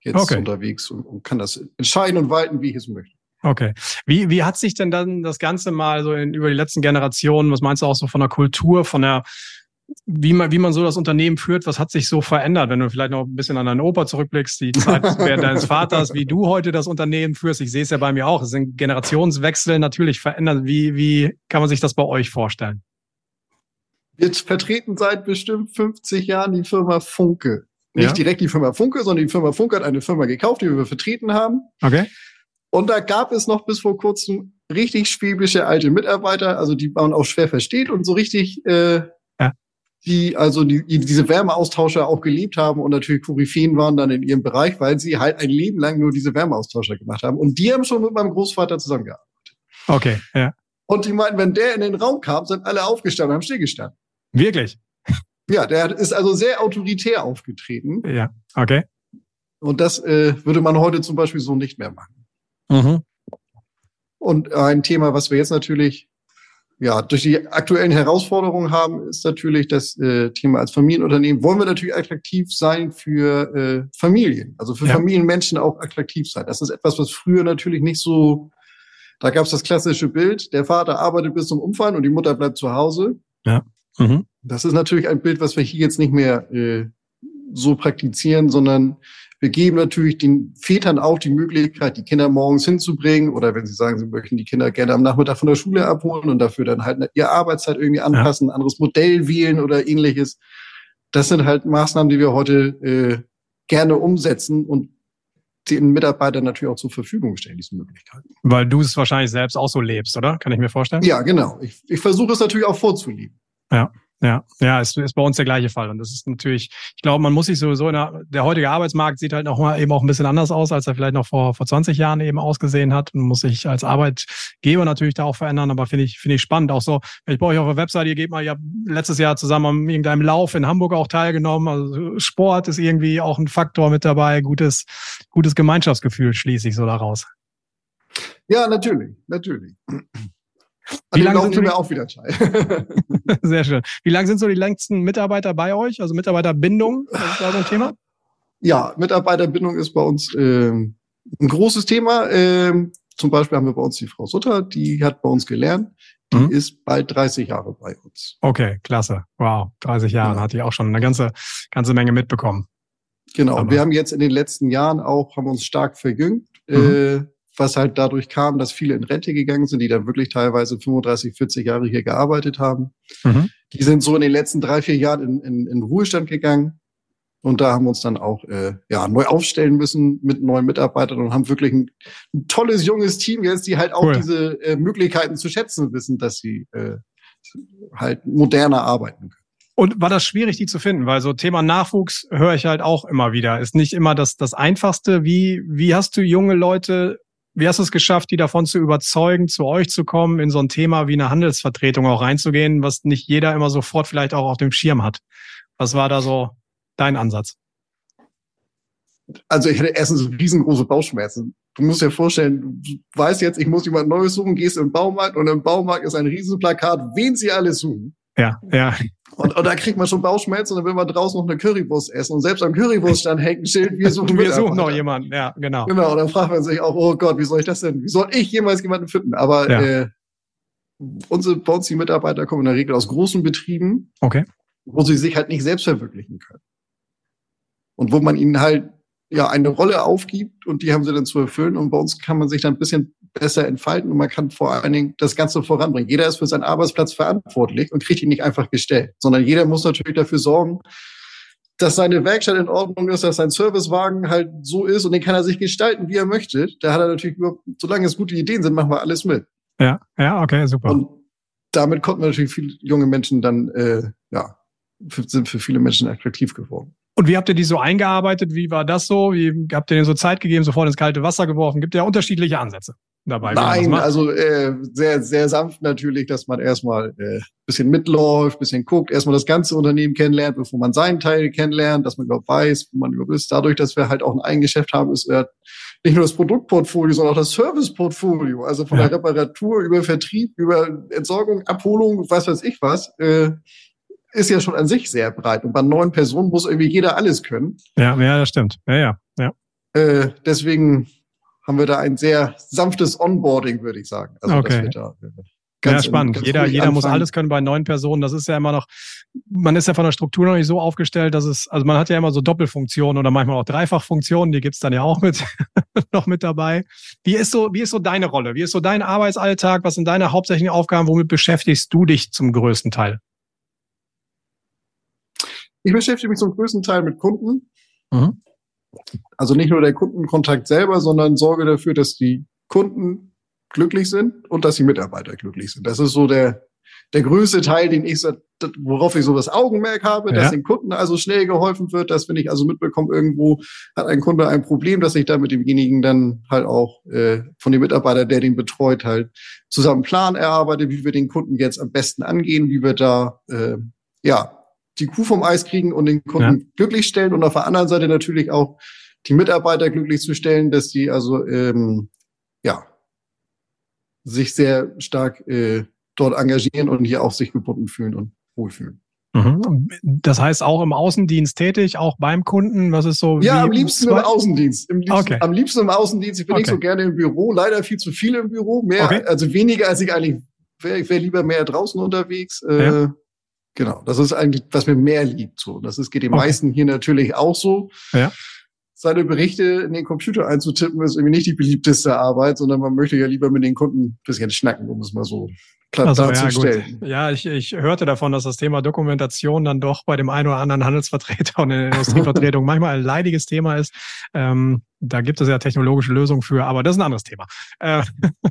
Speaker 2: jetzt okay. unterwegs und, und, kann das entscheiden und walten, wie ich es möchte.
Speaker 1: Okay. Wie, wie hat sich denn dann das Ganze mal so in, über die letzten Generationen, was meinst du auch so von der Kultur, von der, wie man, wie man so das Unternehmen führt, was hat sich so verändert, wenn du vielleicht noch ein bisschen an deinen Opa zurückblickst, die Zeit *laughs* während deines Vaters, wie du heute das Unternehmen führst? Ich sehe es ja bei mir auch. Es sind Generationswechsel natürlich verändert. Wie, wie kann man sich das bei euch vorstellen?
Speaker 2: Wir vertreten seit bestimmt 50 Jahren die Firma Funke. Nicht ja? direkt die Firma Funke, sondern die Firma Funke hat eine Firma gekauft, die wir vertreten haben.
Speaker 1: Okay.
Speaker 2: Und da gab es noch bis vor kurzem richtig schwäbische alte Mitarbeiter, also die man auch schwer versteht und so richtig, äh. Die also die, die diese Wärmeaustauscher auch geliebt haben und natürlich Koryphäen waren dann in ihrem Bereich, weil sie halt ein Leben lang nur diese Wärmeaustauscher gemacht haben. Und die haben schon mit meinem Großvater zusammengearbeitet.
Speaker 1: Okay, ja.
Speaker 2: Und die meinten, wenn der in den Raum kam, sind alle aufgestanden, haben stillgestanden.
Speaker 1: Wirklich?
Speaker 2: Ja, der ist also sehr autoritär aufgetreten.
Speaker 1: Ja, okay.
Speaker 2: Und das äh, würde man heute zum Beispiel so nicht mehr machen. Mhm. Und ein Thema, was wir jetzt natürlich ja durch die aktuellen Herausforderungen haben, ist natürlich das äh, Thema als Familienunternehmen. Wollen wir natürlich attraktiv sein für äh, Familien, also für ja. Familienmenschen auch attraktiv sein. Das ist etwas, was früher natürlich nicht so. Da gab es das klassische Bild: Der Vater arbeitet bis zum Umfallen und die Mutter bleibt zu Hause.
Speaker 1: Ja. Mhm.
Speaker 2: Das ist natürlich ein Bild, was wir hier jetzt nicht mehr äh, so praktizieren, sondern wir geben natürlich den Vätern auch die Möglichkeit, die Kinder morgens hinzubringen oder wenn sie sagen, sie möchten die Kinder gerne am Nachmittag von der Schule abholen und dafür dann halt ihre Arbeitszeit irgendwie anpassen, ja. ein anderes Modell wählen oder ähnliches. Das sind halt Maßnahmen, die wir heute äh, gerne umsetzen und den Mitarbeitern natürlich auch zur Verfügung stellen, diese Möglichkeiten.
Speaker 1: Weil du es wahrscheinlich selbst auch so lebst, oder? Kann ich mir vorstellen?
Speaker 2: Ja, genau. Ich, ich versuche es natürlich auch vorzuleben.
Speaker 1: Ja. Ja, ja, ist, ist bei uns der gleiche Fall. Und das ist natürlich, ich glaube, man muss sich sowieso in der, der heutige Arbeitsmarkt sieht halt noch mal eben auch ein bisschen anders aus, als er vielleicht noch vor, vor 20 Jahren eben ausgesehen hat und muss sich als Arbeitgeber natürlich da auch verändern. Aber finde ich, finde ich spannend. Auch so, ich bei euch auf der Webseite, ihr geht mal, ihr habt letztes Jahr zusammen an irgendeinem Lauf in Hamburg auch teilgenommen. Also Sport ist irgendwie auch ein Faktor mit dabei. Gutes, gutes Gemeinschaftsgefühl schließe ich so daraus.
Speaker 2: Ja, natürlich, natürlich.
Speaker 1: Wie lange sind so die... auch wieder Teil. *laughs* Sehr schön. Wie lange sind so die längsten Mitarbeiter bei euch? Also Mitarbeiterbindung, das ist da so ein Thema?
Speaker 2: Ja, Mitarbeiterbindung ist bei uns äh, ein großes Thema. Ähm, zum Beispiel haben wir bei uns die Frau Sutter, die hat bei uns gelernt. Die mhm. ist bald 30 Jahre bei uns.
Speaker 1: Okay, klasse. Wow, 30 Jahre genau. hat die auch schon eine ganze, ganze Menge mitbekommen.
Speaker 2: Genau. Aber. Wir haben jetzt in den letzten Jahren auch, haben uns stark verjüngt. Mhm. Äh, was halt dadurch kam, dass viele in Rente gegangen sind, die dann wirklich teilweise 35, 40 Jahre hier gearbeitet haben. Mhm. Die sind so in den letzten drei, vier Jahren in, in, in Ruhestand gegangen. Und da haben wir uns dann auch äh, ja, neu aufstellen müssen mit neuen Mitarbeitern und haben wirklich ein, ein tolles, junges Team jetzt, die halt auch cool. diese äh, Möglichkeiten zu schätzen wissen, dass sie äh, halt moderner arbeiten können.
Speaker 1: Und war das schwierig, die zu finden? Weil so Thema Nachwuchs höre ich halt auch immer wieder. Ist nicht immer das, das Einfachste. Wie, wie hast du junge Leute wie hast du es geschafft, die davon zu überzeugen, zu euch zu kommen, in so ein Thema wie eine Handelsvertretung auch reinzugehen, was nicht jeder immer sofort vielleicht auch auf dem Schirm hat? Was war da so dein Ansatz?
Speaker 2: Also ich hatte erstens riesengroße Bauchschmerzen. Du musst dir vorstellen, du weißt jetzt, ich muss jemand Neues suchen, gehst im Baumarkt und im Baumarkt ist ein Riesenplakat, wen sie alles suchen.
Speaker 1: Ja, ja.
Speaker 2: Und, und da kriegt man schon Bauchschmerzen und dann will man draußen noch eine Currywurst essen. Und selbst am Currywurststand hängt ein Schild, wir suchen *laughs*
Speaker 1: Wir suchen noch jemanden, ja, genau.
Speaker 2: Genau, und dann fragt man sich auch, oh Gott, wie soll ich das denn? Wie soll ich jemals jemanden finden? Aber ja. äh, unsere, bei uns die Mitarbeiter kommen in der Regel aus großen Betrieben,
Speaker 1: okay.
Speaker 2: wo sie sich halt nicht selbst verwirklichen können. Und wo man ihnen halt ja eine Rolle aufgibt und die haben sie dann zu erfüllen. Und bei uns kann man sich dann ein bisschen besser entfalten und man kann vor allen Dingen das Ganze voranbringen. Jeder ist für seinen Arbeitsplatz verantwortlich und kriegt ihn nicht einfach gestellt, sondern jeder muss natürlich dafür sorgen, dass seine Werkstatt in Ordnung ist, dass sein Servicewagen halt so ist und den kann er sich gestalten, wie er möchte. Da hat er natürlich, solange es gute Ideen sind, machen wir alles mit.
Speaker 1: Ja, ja, okay, super. Und
Speaker 2: damit konnten natürlich viele junge Menschen dann, äh, ja, sind für viele Menschen attraktiv geworden.
Speaker 1: Und wie habt ihr die so eingearbeitet? Wie war das so? Wie habt ihr denen so Zeit gegeben, sofort ins kalte Wasser geworfen? Gibt ja unterschiedliche Ansätze dabei.
Speaker 2: Nein, also äh, sehr, sehr sanft natürlich, dass man erstmal äh, bisschen mitläuft, bisschen guckt, erstmal das ganze Unternehmen kennenlernt, bevor man seinen Teil kennenlernt, dass man überhaupt weiß, wo man überhaupt ist. Dadurch, dass wir halt auch ein Eigengeschäft haben, ist äh, nicht nur das Produktportfolio, sondern auch das Serviceportfolio. Also von ja. der Reparatur über Vertrieb, über Entsorgung, Abholung, was weiß ich was. Äh, ist ja schon an sich sehr breit. Und bei neun Personen muss irgendwie jeder alles können.
Speaker 1: Ja, ja, das stimmt. Ja, ja, ja.
Speaker 2: äh, deswegen haben wir da ein sehr sanftes Onboarding, würde ich sagen.
Speaker 1: Also okay. Da, Ganz ja, spannend. Jeder, jeder muss alles können bei neuen Personen. Das ist ja immer noch, man ist ja von der Struktur noch nicht so aufgestellt, dass es, also man hat ja immer so Doppelfunktionen oder manchmal auch Dreifachfunktionen, die gibt's dann ja auch mit, *laughs* noch mit dabei. Wie ist so, wie ist so deine Rolle? Wie ist so dein Arbeitsalltag? Was sind deine hauptsächlichen Aufgaben? Womit beschäftigst du dich zum größten Teil?
Speaker 2: Ich beschäftige mich zum größten Teil mit Kunden. Mhm. Also nicht nur der Kundenkontakt selber, sondern sorge dafür, dass die Kunden glücklich sind und dass die Mitarbeiter glücklich sind. Das ist so der, der größte Teil, den ich, worauf ich so das Augenmerk habe, dass den Kunden also schnell geholfen wird, dass wenn ich also mitbekomme, irgendwo hat ein Kunde ein Problem, dass ich da mit demjenigen dann halt auch äh, von dem Mitarbeiter, der den betreut, halt zusammen Plan erarbeite, wie wir den Kunden jetzt am besten angehen, wie wir da äh, ja die Kuh vom Eis kriegen und den Kunden ja. glücklich stellen und auf der anderen Seite natürlich auch die Mitarbeiter glücklich zu stellen, dass die also ähm, ja sich sehr stark äh, dort engagieren und hier auch sich gebunden fühlen und wohlfühlen.
Speaker 1: Mhm. Das heißt auch im Außendienst tätig, auch beim Kunden. Was ist so?
Speaker 2: Ja, am liebsten im Außendienst. Im liebsten, okay. Am liebsten im Außendienst. Ich bin okay. nicht so gerne im Büro. Leider viel zu viel im Büro. Mehr, okay. also weniger als ich eigentlich wäre. Ich wäre lieber mehr draußen unterwegs. Äh, ja. Genau. Das ist eigentlich, was mir mehr liegt. So, das ist, geht den meisten hier natürlich auch so. Ja seine Berichte in den Computer einzutippen, ist irgendwie nicht die beliebteste Arbeit, sondern man möchte ja lieber mit den Kunden ein bisschen schnacken, um es mal so klar also, darzustellen.
Speaker 1: Ja, ja ich, ich hörte davon, dass das Thema Dokumentation dann doch bei dem einen oder anderen Handelsvertreter und in der Industrievertretung *laughs* manchmal ein leidiges Thema ist. Ähm, da gibt es ja technologische Lösungen für, aber das ist ein anderes Thema. Äh,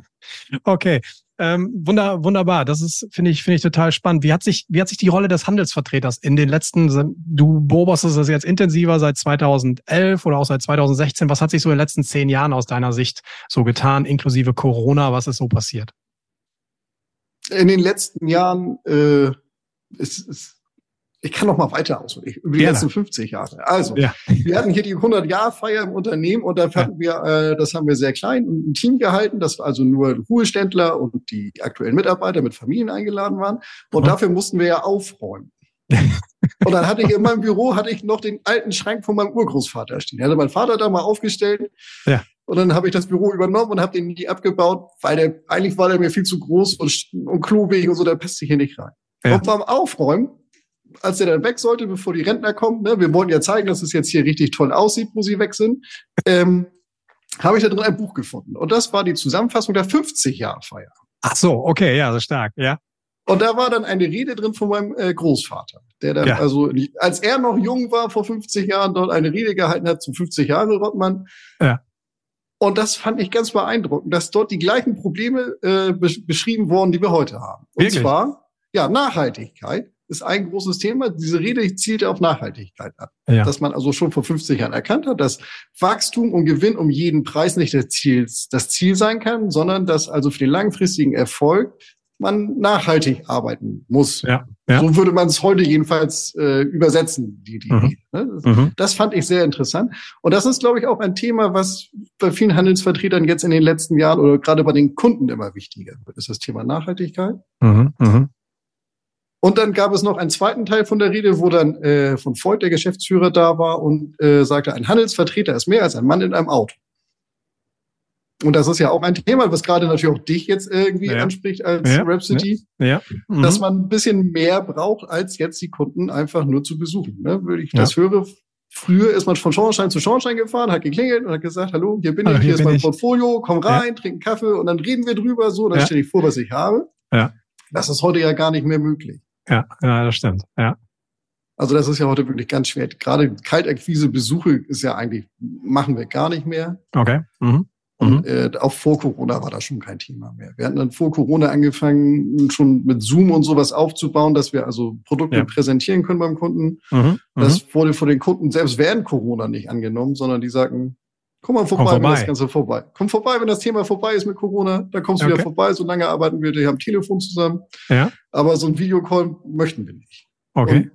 Speaker 1: *laughs* okay. Ähm, wunder, wunderbar. Das ist, finde ich, finde ich total spannend. Wie hat sich, wie hat sich die Rolle des Handelsvertreters in den letzten, du beobachtest das jetzt intensiver seit 2011 oder auch seit 2016. Was hat sich so in den letzten zehn Jahren aus deiner Sicht so getan, inklusive Corona? Was ist so passiert?
Speaker 2: In den letzten Jahren äh, ist, ist ich kann noch mal weiter ausholen, über die Gerne. letzten 50 Jahre. Also, ja. wir hatten hier die 100-Jahr-Feier im Unternehmen und da hatten wir, äh, das haben wir sehr klein und ein Team gehalten, das also nur Ruheständler und die aktuellen Mitarbeiter mit Familien eingeladen waren. Und mhm. dafür mussten wir ja aufräumen. Und dann hatte ich in meinem Büro hatte ich noch den alten Schrank von meinem Urgroßvater stehen. Der hatte mein Vater da mal aufgestellt. Ja. Und dann habe ich das Büro übernommen und habe den nie abgebaut, weil der eigentlich war der mir viel zu groß und, und klobig und so, der passte hier nicht rein. Ja. Und beim Aufräumen als er dann weg sollte, bevor die Rentner kommen, ne, wir wollten ja zeigen, dass es jetzt hier richtig toll aussieht, wo sie weg sind, ähm, habe ich da drin ein Buch gefunden. Und das war die Zusammenfassung der 50-Jahr-Feier.
Speaker 1: Ach so, okay, ja, so stark, ja.
Speaker 2: Und da war dann eine Rede drin von meinem äh, Großvater, der dann ja. also, als er noch jung war, vor 50 Jahren, dort eine Rede gehalten hat zum 50 Jahre Rottmann. Ja. Und das fand ich ganz beeindruckend, dass dort die gleichen Probleme äh, beschrieben wurden, die wir heute haben. Und Wirklich? zwar, ja, Nachhaltigkeit ist ein großes Thema. Diese Rede zielt auf Nachhaltigkeit ab. Ja. Dass man also schon vor 50 Jahren erkannt hat, dass Wachstum und Gewinn um jeden Preis nicht das Ziel, das Ziel sein kann, sondern dass also für den langfristigen Erfolg man nachhaltig arbeiten muss. Ja, ja. So würde man es heute jedenfalls äh, übersetzen, die, die mhm. Ne? Das, mhm. das fand ich sehr interessant. Und das ist, glaube ich, auch ein Thema, was bei vielen Handelsvertretern jetzt in den letzten Jahren oder gerade bei den Kunden immer wichtiger wird, ist das Thema Nachhaltigkeit. Mhm. Mhm. Und dann gab es noch einen zweiten Teil von der Rede, wo dann äh, von Voigt, der Geschäftsführer, da war und äh, sagte, ein Handelsvertreter ist mehr als ein Mann in einem Auto. Und das ist ja auch ein Thema, was gerade natürlich auch dich jetzt irgendwie ja. anspricht als ja. Rhapsody, ja. ja. Mhm. dass man ein bisschen mehr braucht, als jetzt die Kunden einfach nur zu besuchen. Ne? Würde ich das höre, früher ist man von Schornstein zu Schornstein gefahren, hat geklingelt und hat gesagt, hallo, hier bin ich, hier, hier ist mein ich. Portfolio, komm rein, trink einen Kaffee und dann reden wir drüber, so, dann stelle ich vor, was ich habe. Ja. Das ist heute ja gar nicht mehr möglich.
Speaker 1: Ja, ja, das stimmt. Ja.
Speaker 2: Also das ist ja heute wirklich ganz schwer. Gerade Kaltakquise, Besuche ist ja eigentlich, machen wir gar nicht mehr.
Speaker 1: Okay. Mhm.
Speaker 2: Und mhm. äh, auch vor Corona war das schon kein Thema mehr. Wir hatten dann vor Corona angefangen, schon mit Zoom und sowas aufzubauen, dass wir also Produkte ja. präsentieren können beim Kunden. Mhm. Das mhm. wurde von den Kunden selbst während Corona nicht angenommen, sondern die sagten, komm mal vorbei, vorbei, wenn das Ganze vorbei. Komm vorbei, wenn das Thema vorbei ist mit Corona, dann kommst du okay. wieder vorbei. So lange arbeiten wir hier am Telefon zusammen. Ja. Aber so ein Videocall möchten wir nicht. Okay. Und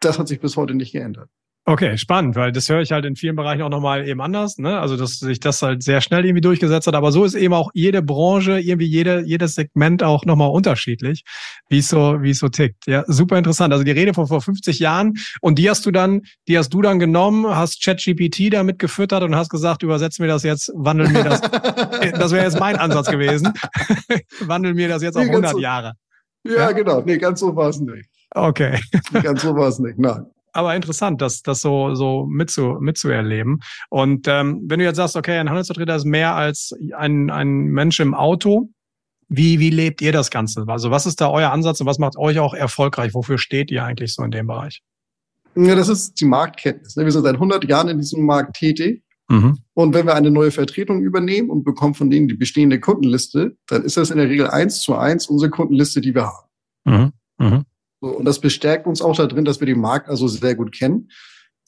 Speaker 2: das hat sich bis heute nicht geändert.
Speaker 1: Okay, spannend, weil das höre ich halt in vielen Bereichen auch nochmal eben anders, ne? Also, dass sich das halt sehr schnell irgendwie durchgesetzt hat. Aber so ist eben auch jede Branche, irgendwie jede, jedes Segment auch nochmal unterschiedlich, wie es so, wie es so tickt. Ja, super interessant. Also die Rede von vor 50 Jahren und die hast du dann, die hast du dann genommen, hast ChatGPT damit gefüttert und hast gesagt, übersetz mir das jetzt, wandel mir das. *laughs* das wäre jetzt mein Ansatz gewesen. *laughs* wandel mir das jetzt auf 100 so, Jahre.
Speaker 2: Ja, ja, genau. Nee, ganz so war es nicht.
Speaker 1: Okay.
Speaker 2: ganz so war es nicht, nein
Speaker 1: aber interessant, das, das so, so mitzu, mitzuerleben. Und ähm, wenn du jetzt sagst, okay, ein Handelsvertreter ist mehr als ein, ein Mensch im Auto, wie, wie lebt ihr das Ganze? Also was ist da euer Ansatz und was macht euch auch erfolgreich? Wofür steht ihr eigentlich so in dem Bereich?
Speaker 2: Ja, das ist die Marktkenntnis. Ne? Wir sind seit 100 Jahren in diesem Markt tätig. Mhm. Und wenn wir eine neue Vertretung übernehmen und bekommen von denen die bestehende Kundenliste, dann ist das in der Regel eins zu eins unsere Kundenliste, die wir haben. Mhm. Mhm. Und das bestärkt uns auch darin, dass wir den Markt also sehr gut kennen.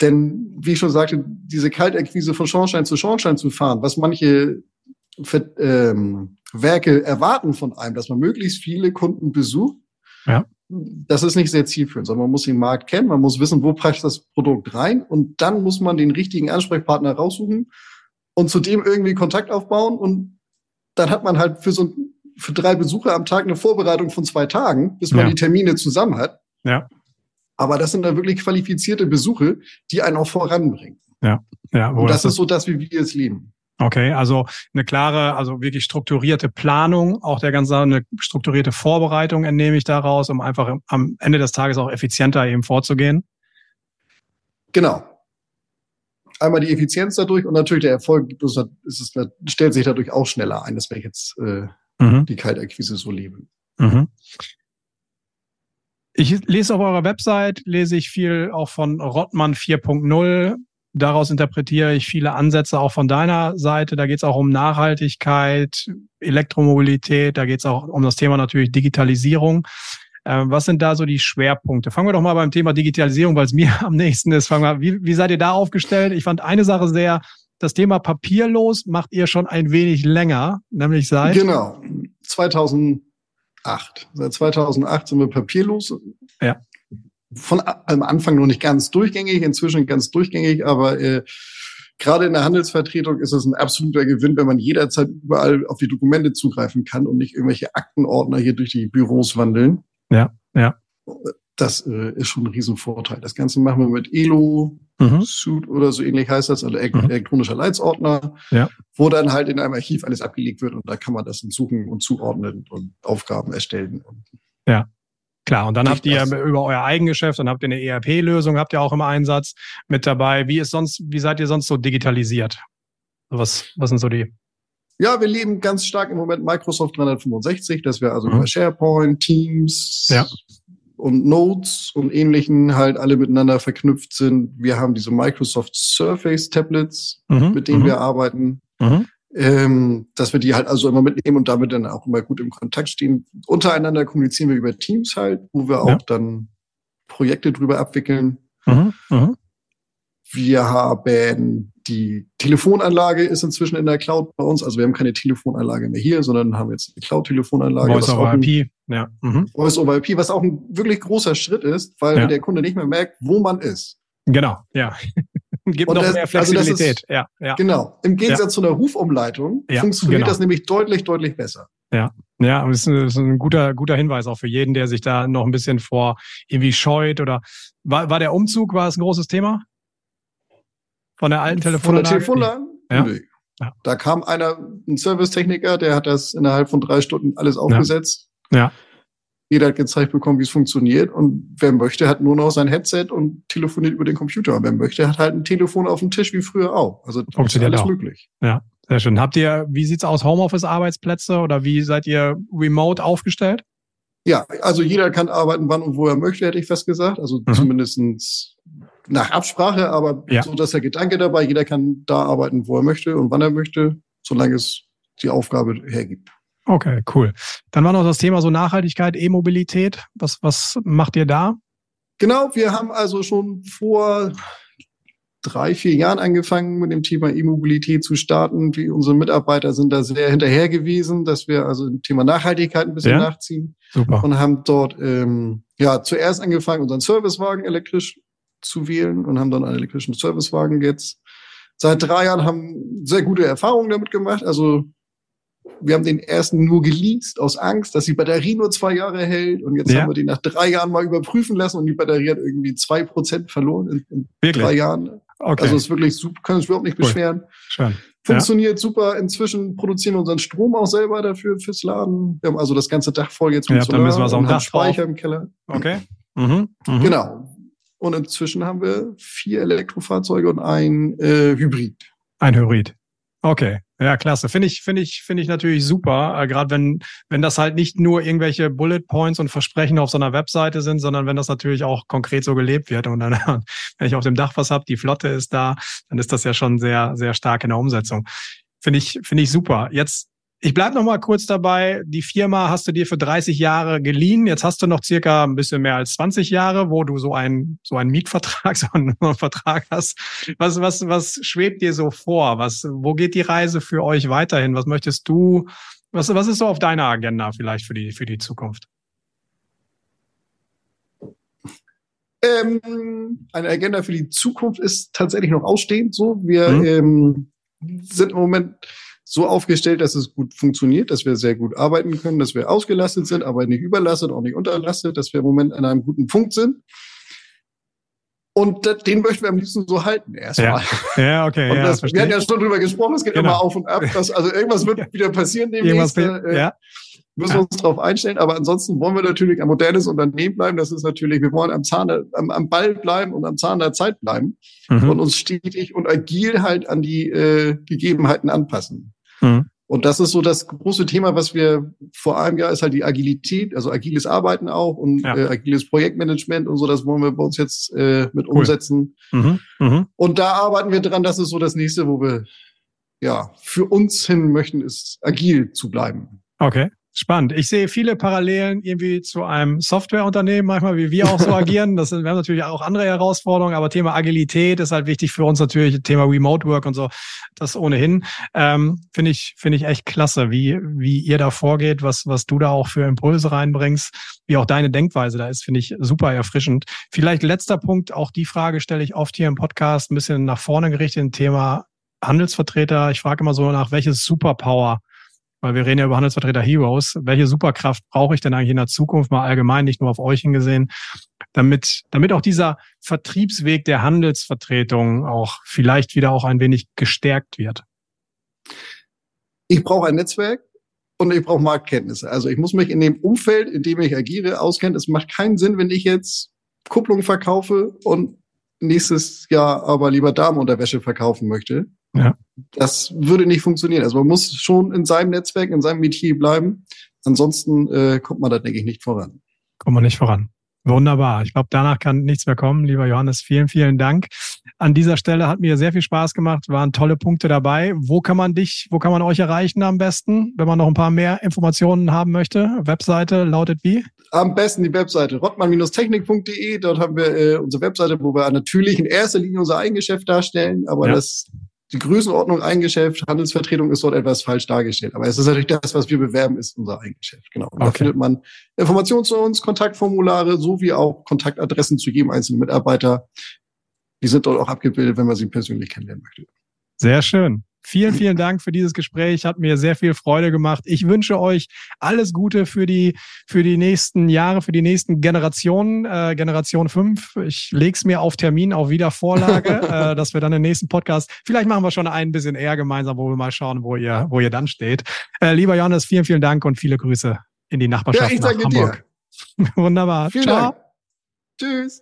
Speaker 2: Denn, wie ich schon sagte, diese Kaltakquise von Schornstein zu Schornstein zu fahren, was manche ähm, Werke erwarten von einem, dass man möglichst viele Kunden besucht, ja. das ist nicht sehr zielführend, sondern man muss den Markt kennen, man muss wissen, wo passt das Produkt rein und dann muss man den richtigen Ansprechpartner raussuchen und zu dem irgendwie Kontakt aufbauen und dann hat man halt für so ein für drei Besucher am Tag eine Vorbereitung von zwei Tagen, bis man ja. die Termine zusammen hat.
Speaker 1: Ja.
Speaker 2: Aber das sind dann wirklich qualifizierte Besuche, die einen auch voranbringen.
Speaker 1: Ja, ja.
Speaker 2: Und das, das ist so das, wie wir es leben.
Speaker 1: Okay, also eine klare, also wirklich strukturierte Planung, auch der ganze eine strukturierte Vorbereitung entnehme ich daraus, um einfach am Ende des Tages auch effizienter eben vorzugehen.
Speaker 2: Genau. Einmal die Effizienz dadurch und natürlich der Erfolg ist es, stellt sich dadurch auch schneller ein. Das wäre jetzt äh, mhm. die Kaltakquise so leben. Mhm.
Speaker 1: Ich lese auf eurer Website, lese ich viel auch von Rottmann 4.0. Daraus interpretiere ich viele Ansätze auch von deiner Seite. Da geht es auch um Nachhaltigkeit, Elektromobilität, da geht es auch um das Thema natürlich Digitalisierung. Ähm, was sind da so die Schwerpunkte? Fangen wir doch mal beim Thema Digitalisierung, weil es *laughs* mir am nächsten ist. Fangen wir, wie, wie seid ihr da aufgestellt? Ich fand eine Sache sehr das Thema papierlos macht ihr schon ein wenig länger, nämlich seit?
Speaker 2: Genau, 2008. Seit 2008 sind wir papierlos.
Speaker 1: Ja.
Speaker 2: Von am Anfang noch nicht ganz durchgängig, inzwischen ganz durchgängig, aber äh, gerade in der Handelsvertretung ist es ein absoluter Gewinn, wenn man jederzeit überall auf die Dokumente zugreifen kann und nicht irgendwelche Aktenordner hier durch die Büros wandeln.
Speaker 1: Ja, ja.
Speaker 2: Das äh, ist schon ein Riesenvorteil. Das Ganze machen wir mit Elo, mhm. Suit oder so ähnlich heißt das, also mhm. elektronischer Leitsordner,
Speaker 1: ja.
Speaker 2: wo dann halt in einem Archiv alles abgelegt wird und da kann man das dann suchen und zuordnen und Aufgaben erstellen.
Speaker 1: Ja. Klar, und dann habt ihr das. über euer Eigengeschäft, dann habt ihr eine ERP-Lösung, habt ihr auch im Einsatz mit dabei. Wie ist sonst, wie seid ihr sonst so digitalisiert? Was, was sind so die
Speaker 2: ja, wir leben ganz stark im Moment Microsoft 365, dass wir also mhm. über SharePoint, Teams,
Speaker 1: ja
Speaker 2: und Notes und ähnlichen halt alle miteinander verknüpft sind. Wir haben diese Microsoft Surface Tablets, mhm, mit denen mhm. wir arbeiten. Mhm. Ähm, dass wir die halt also immer mitnehmen und damit dann auch immer gut im Kontakt stehen. Untereinander kommunizieren wir über Teams halt, wo wir auch ja. dann Projekte drüber abwickeln. Mhm, mhm. Wir haben die Telefonanlage ist inzwischen in der Cloud bei uns. Also wir haben keine Telefonanlage mehr hier, sondern haben jetzt eine Cloud-Telefonanlage.
Speaker 1: Voice over IP,
Speaker 2: ja. Mhm. Voice over IP, was auch ein wirklich großer Schritt ist, weil ja. der Kunde nicht mehr merkt, wo man ist.
Speaker 1: Genau, ja. *laughs* Gibt Und noch das, mehr Flexibilität. Also ist, ja, ja.
Speaker 2: Genau. Im Gegensatz ja. zu einer Rufumleitung funktioniert genau. das nämlich deutlich, deutlich besser.
Speaker 1: Ja, ja, das ist, ein, das ist ein guter, guter Hinweis auch für jeden, der sich da noch ein bisschen vor irgendwie scheut oder war, war der Umzug, war es ein großes Thema? Von der alten Telefonanlage? Von der
Speaker 2: Telefonanlage? Ja. Nee. ja. Da kam einer, ein Servicetechniker, der hat das innerhalb von drei Stunden alles aufgesetzt.
Speaker 1: Ja.
Speaker 2: Jeder hat gezeigt bekommen, wie es funktioniert. Und wer möchte, hat nur noch sein Headset und telefoniert über den Computer. Und wer möchte, hat halt ein Telefon auf dem Tisch wie früher auch. Also
Speaker 1: funktioniert
Speaker 2: alles
Speaker 1: auch.
Speaker 2: möglich.
Speaker 1: Ja, sehr schön. Habt ihr, wie sieht's aus, Homeoffice-Arbeitsplätze oder wie seid ihr remote aufgestellt?
Speaker 2: Ja, also jeder kann arbeiten, wann und wo er möchte, hätte ich fast gesagt. Also mhm. zumindestens nach Absprache, aber ja. so, dass der Gedanke dabei, jeder kann da arbeiten, wo er möchte und wann er möchte, solange es die Aufgabe hergibt.
Speaker 1: Okay, cool. Dann war noch das Thema so Nachhaltigkeit, E-Mobilität. Was, was macht ihr da?
Speaker 2: Genau, wir haben also schon vor drei, vier Jahren angefangen, mit dem Thema E-Mobilität zu starten. Wie unsere Mitarbeiter sind da sehr hinterher gewesen, dass wir also im Thema Nachhaltigkeit ein bisschen ja? nachziehen.
Speaker 1: Super.
Speaker 2: Und haben dort ähm, ja zuerst angefangen, unseren Servicewagen elektrisch zu wählen und haben dann einen elektrischen Servicewagen jetzt. Seit drei Jahren haben sehr gute Erfahrungen damit gemacht. Also wir haben den ersten nur geleast aus Angst, dass die Batterie nur zwei Jahre hält. Und jetzt ja. haben wir den nach drei Jahren mal überprüfen lassen und die Batterie hat irgendwie zwei Prozent verloren in, in drei Jahren. Okay. Also ist wirklich super, können uns überhaupt nicht beschweren. Schön. Funktioniert ja. super. Inzwischen produzieren wir unseren Strom auch selber dafür fürs Laden. Wir haben also das ganze Dach voll jetzt
Speaker 1: mit ja, Solar dann müssen wir auch Dach
Speaker 2: Speicher drauf. im Keller.
Speaker 1: Okay. Mhm.
Speaker 2: Mhm. Genau. Und inzwischen haben wir vier Elektrofahrzeuge und ein äh, Hybrid.
Speaker 1: Ein Hybrid. Okay, ja, klasse. Finde ich, finde ich, finde ich natürlich super. Äh, Gerade wenn, wenn das halt nicht nur irgendwelche Bullet Points und Versprechen auf so einer Webseite sind, sondern wenn das natürlich auch konkret so gelebt wird. Und dann, *laughs* wenn ich auf dem Dach was habe, die Flotte ist da, dann ist das ja schon sehr, sehr stark in der Umsetzung. Finde ich, finde ich super. Jetzt ich bleib noch mal kurz dabei. Die Firma hast du dir für 30 Jahre geliehen. Jetzt hast du noch circa ein bisschen mehr als 20 Jahre, wo du so einen so einen Mietvertrag, *laughs* so einen Vertrag hast. Was was was schwebt dir so vor? Was wo geht die Reise für euch weiterhin? Was möchtest du? Was was ist so auf deiner Agenda vielleicht für die für die Zukunft?
Speaker 2: Ähm, eine Agenda für die Zukunft ist tatsächlich noch ausstehend. So, wir mhm. ähm, sind im Moment so aufgestellt, dass es gut funktioniert, dass wir sehr gut arbeiten können, dass wir ausgelastet sind, aber nicht überlastet, auch nicht unterlastet, dass wir im Moment an einem guten Punkt sind. Und den möchten wir am liebsten so halten erstmal.
Speaker 1: Ja, ja okay.
Speaker 2: Und das, ja, wir hatten ja schon drüber gesprochen, es geht genau. immer auf und ab. Dass, also irgendwas wird wieder passieren demnächst. Äh, ja. Müssen wir uns darauf einstellen. Aber ansonsten wollen wir natürlich ein modernes Unternehmen bleiben. Das ist natürlich, wir wollen am Zahn, am, am Ball bleiben und am Zahn der Zeit bleiben mhm. und uns stetig und agil halt an die äh, Gegebenheiten anpassen. Mhm. Und das ist so das große Thema, was wir vor allem ja ist halt die Agilität, also agiles Arbeiten auch und ja. äh, agiles Projektmanagement und so. Das wollen wir bei uns jetzt äh, mit cool. umsetzen. Mhm. Mhm. Und da arbeiten wir dran. Das ist so das nächste, wo wir ja für uns hin möchten, ist agil zu bleiben.
Speaker 1: Okay. Spannend. Ich sehe viele Parallelen irgendwie zu einem Softwareunternehmen, manchmal wie wir auch so agieren. Das sind, wir haben natürlich auch andere Herausforderungen, aber Thema Agilität ist halt wichtig für uns natürlich, Thema Remote Work und so, das ohnehin. Ähm, finde ich, finde ich echt klasse, wie, wie ihr da vorgeht, was, was du da auch für Impulse reinbringst, wie auch deine Denkweise da ist, finde ich super erfrischend. Vielleicht letzter Punkt, auch die Frage stelle ich oft hier im Podcast, ein bisschen nach vorne gerichtet, Thema Handelsvertreter. Ich frage immer so nach, welches Superpower weil wir reden ja über Handelsvertreter Heroes. Welche Superkraft brauche ich denn eigentlich in der Zukunft mal allgemein, nicht nur auf euch hingesehen, damit, damit auch dieser Vertriebsweg der Handelsvertretung auch vielleicht wieder auch ein wenig gestärkt wird?
Speaker 2: Ich brauche ein Netzwerk und ich brauche Marktkenntnisse. Also ich muss mich in dem Umfeld, in dem ich agiere, auskennen. Es macht keinen Sinn, wenn ich jetzt Kupplung verkaufe und nächstes Jahr aber lieber Damenunterwäsche verkaufen möchte. Ja. Das würde nicht funktionieren. Also man muss schon in seinem Netzwerk, in seinem Metier bleiben. Ansonsten äh, kommt man da, denke ich, nicht voran.
Speaker 1: Kommt man nicht voran. Wunderbar. Ich glaube, danach kann nichts mehr kommen. Lieber Johannes, vielen, vielen Dank. An dieser Stelle hat mir sehr viel Spaß gemacht, waren tolle Punkte dabei. Wo kann man dich, wo kann man euch erreichen am besten, wenn man noch ein paar mehr Informationen haben möchte? Webseite lautet wie?
Speaker 2: Am besten die Webseite rottmann-technik.de. Dort haben wir äh, unsere Webseite, wo wir natürlich in erster Linie unser Eigengeschäft darstellen, aber ja. das die Größenordnung Eingeschäft, Handelsvertretung ist dort etwas falsch dargestellt. Aber es ist natürlich das, was wir bewerben, ist unser Eingeschäft. Genau. Und okay. da findet man Informationen zu uns, Kontaktformulare sowie auch Kontaktadressen zu jedem einzelnen Mitarbeiter. Die sind dort auch abgebildet, wenn man sie persönlich kennenlernen möchte.
Speaker 1: Sehr schön. Vielen, vielen Dank für dieses Gespräch. Hat mir sehr viel Freude gemacht. Ich wünsche euch alles Gute für die, für die nächsten Jahre, für die nächsten Generationen, äh, Generation 5. Ich leg's mir auf Termin, auf Wiedervorlage, *laughs* äh, dass wir dann den nächsten Podcast, vielleicht machen wir schon ein bisschen eher gemeinsam, wo wir mal schauen, wo ihr, wo ihr dann steht. Äh, lieber Johannes, vielen, vielen Dank und viele Grüße in die Nachbarschaft ja, ich nach Hamburg. Dir. *laughs* Wunderbar. Vielen Ciao. Dank. Tschüss.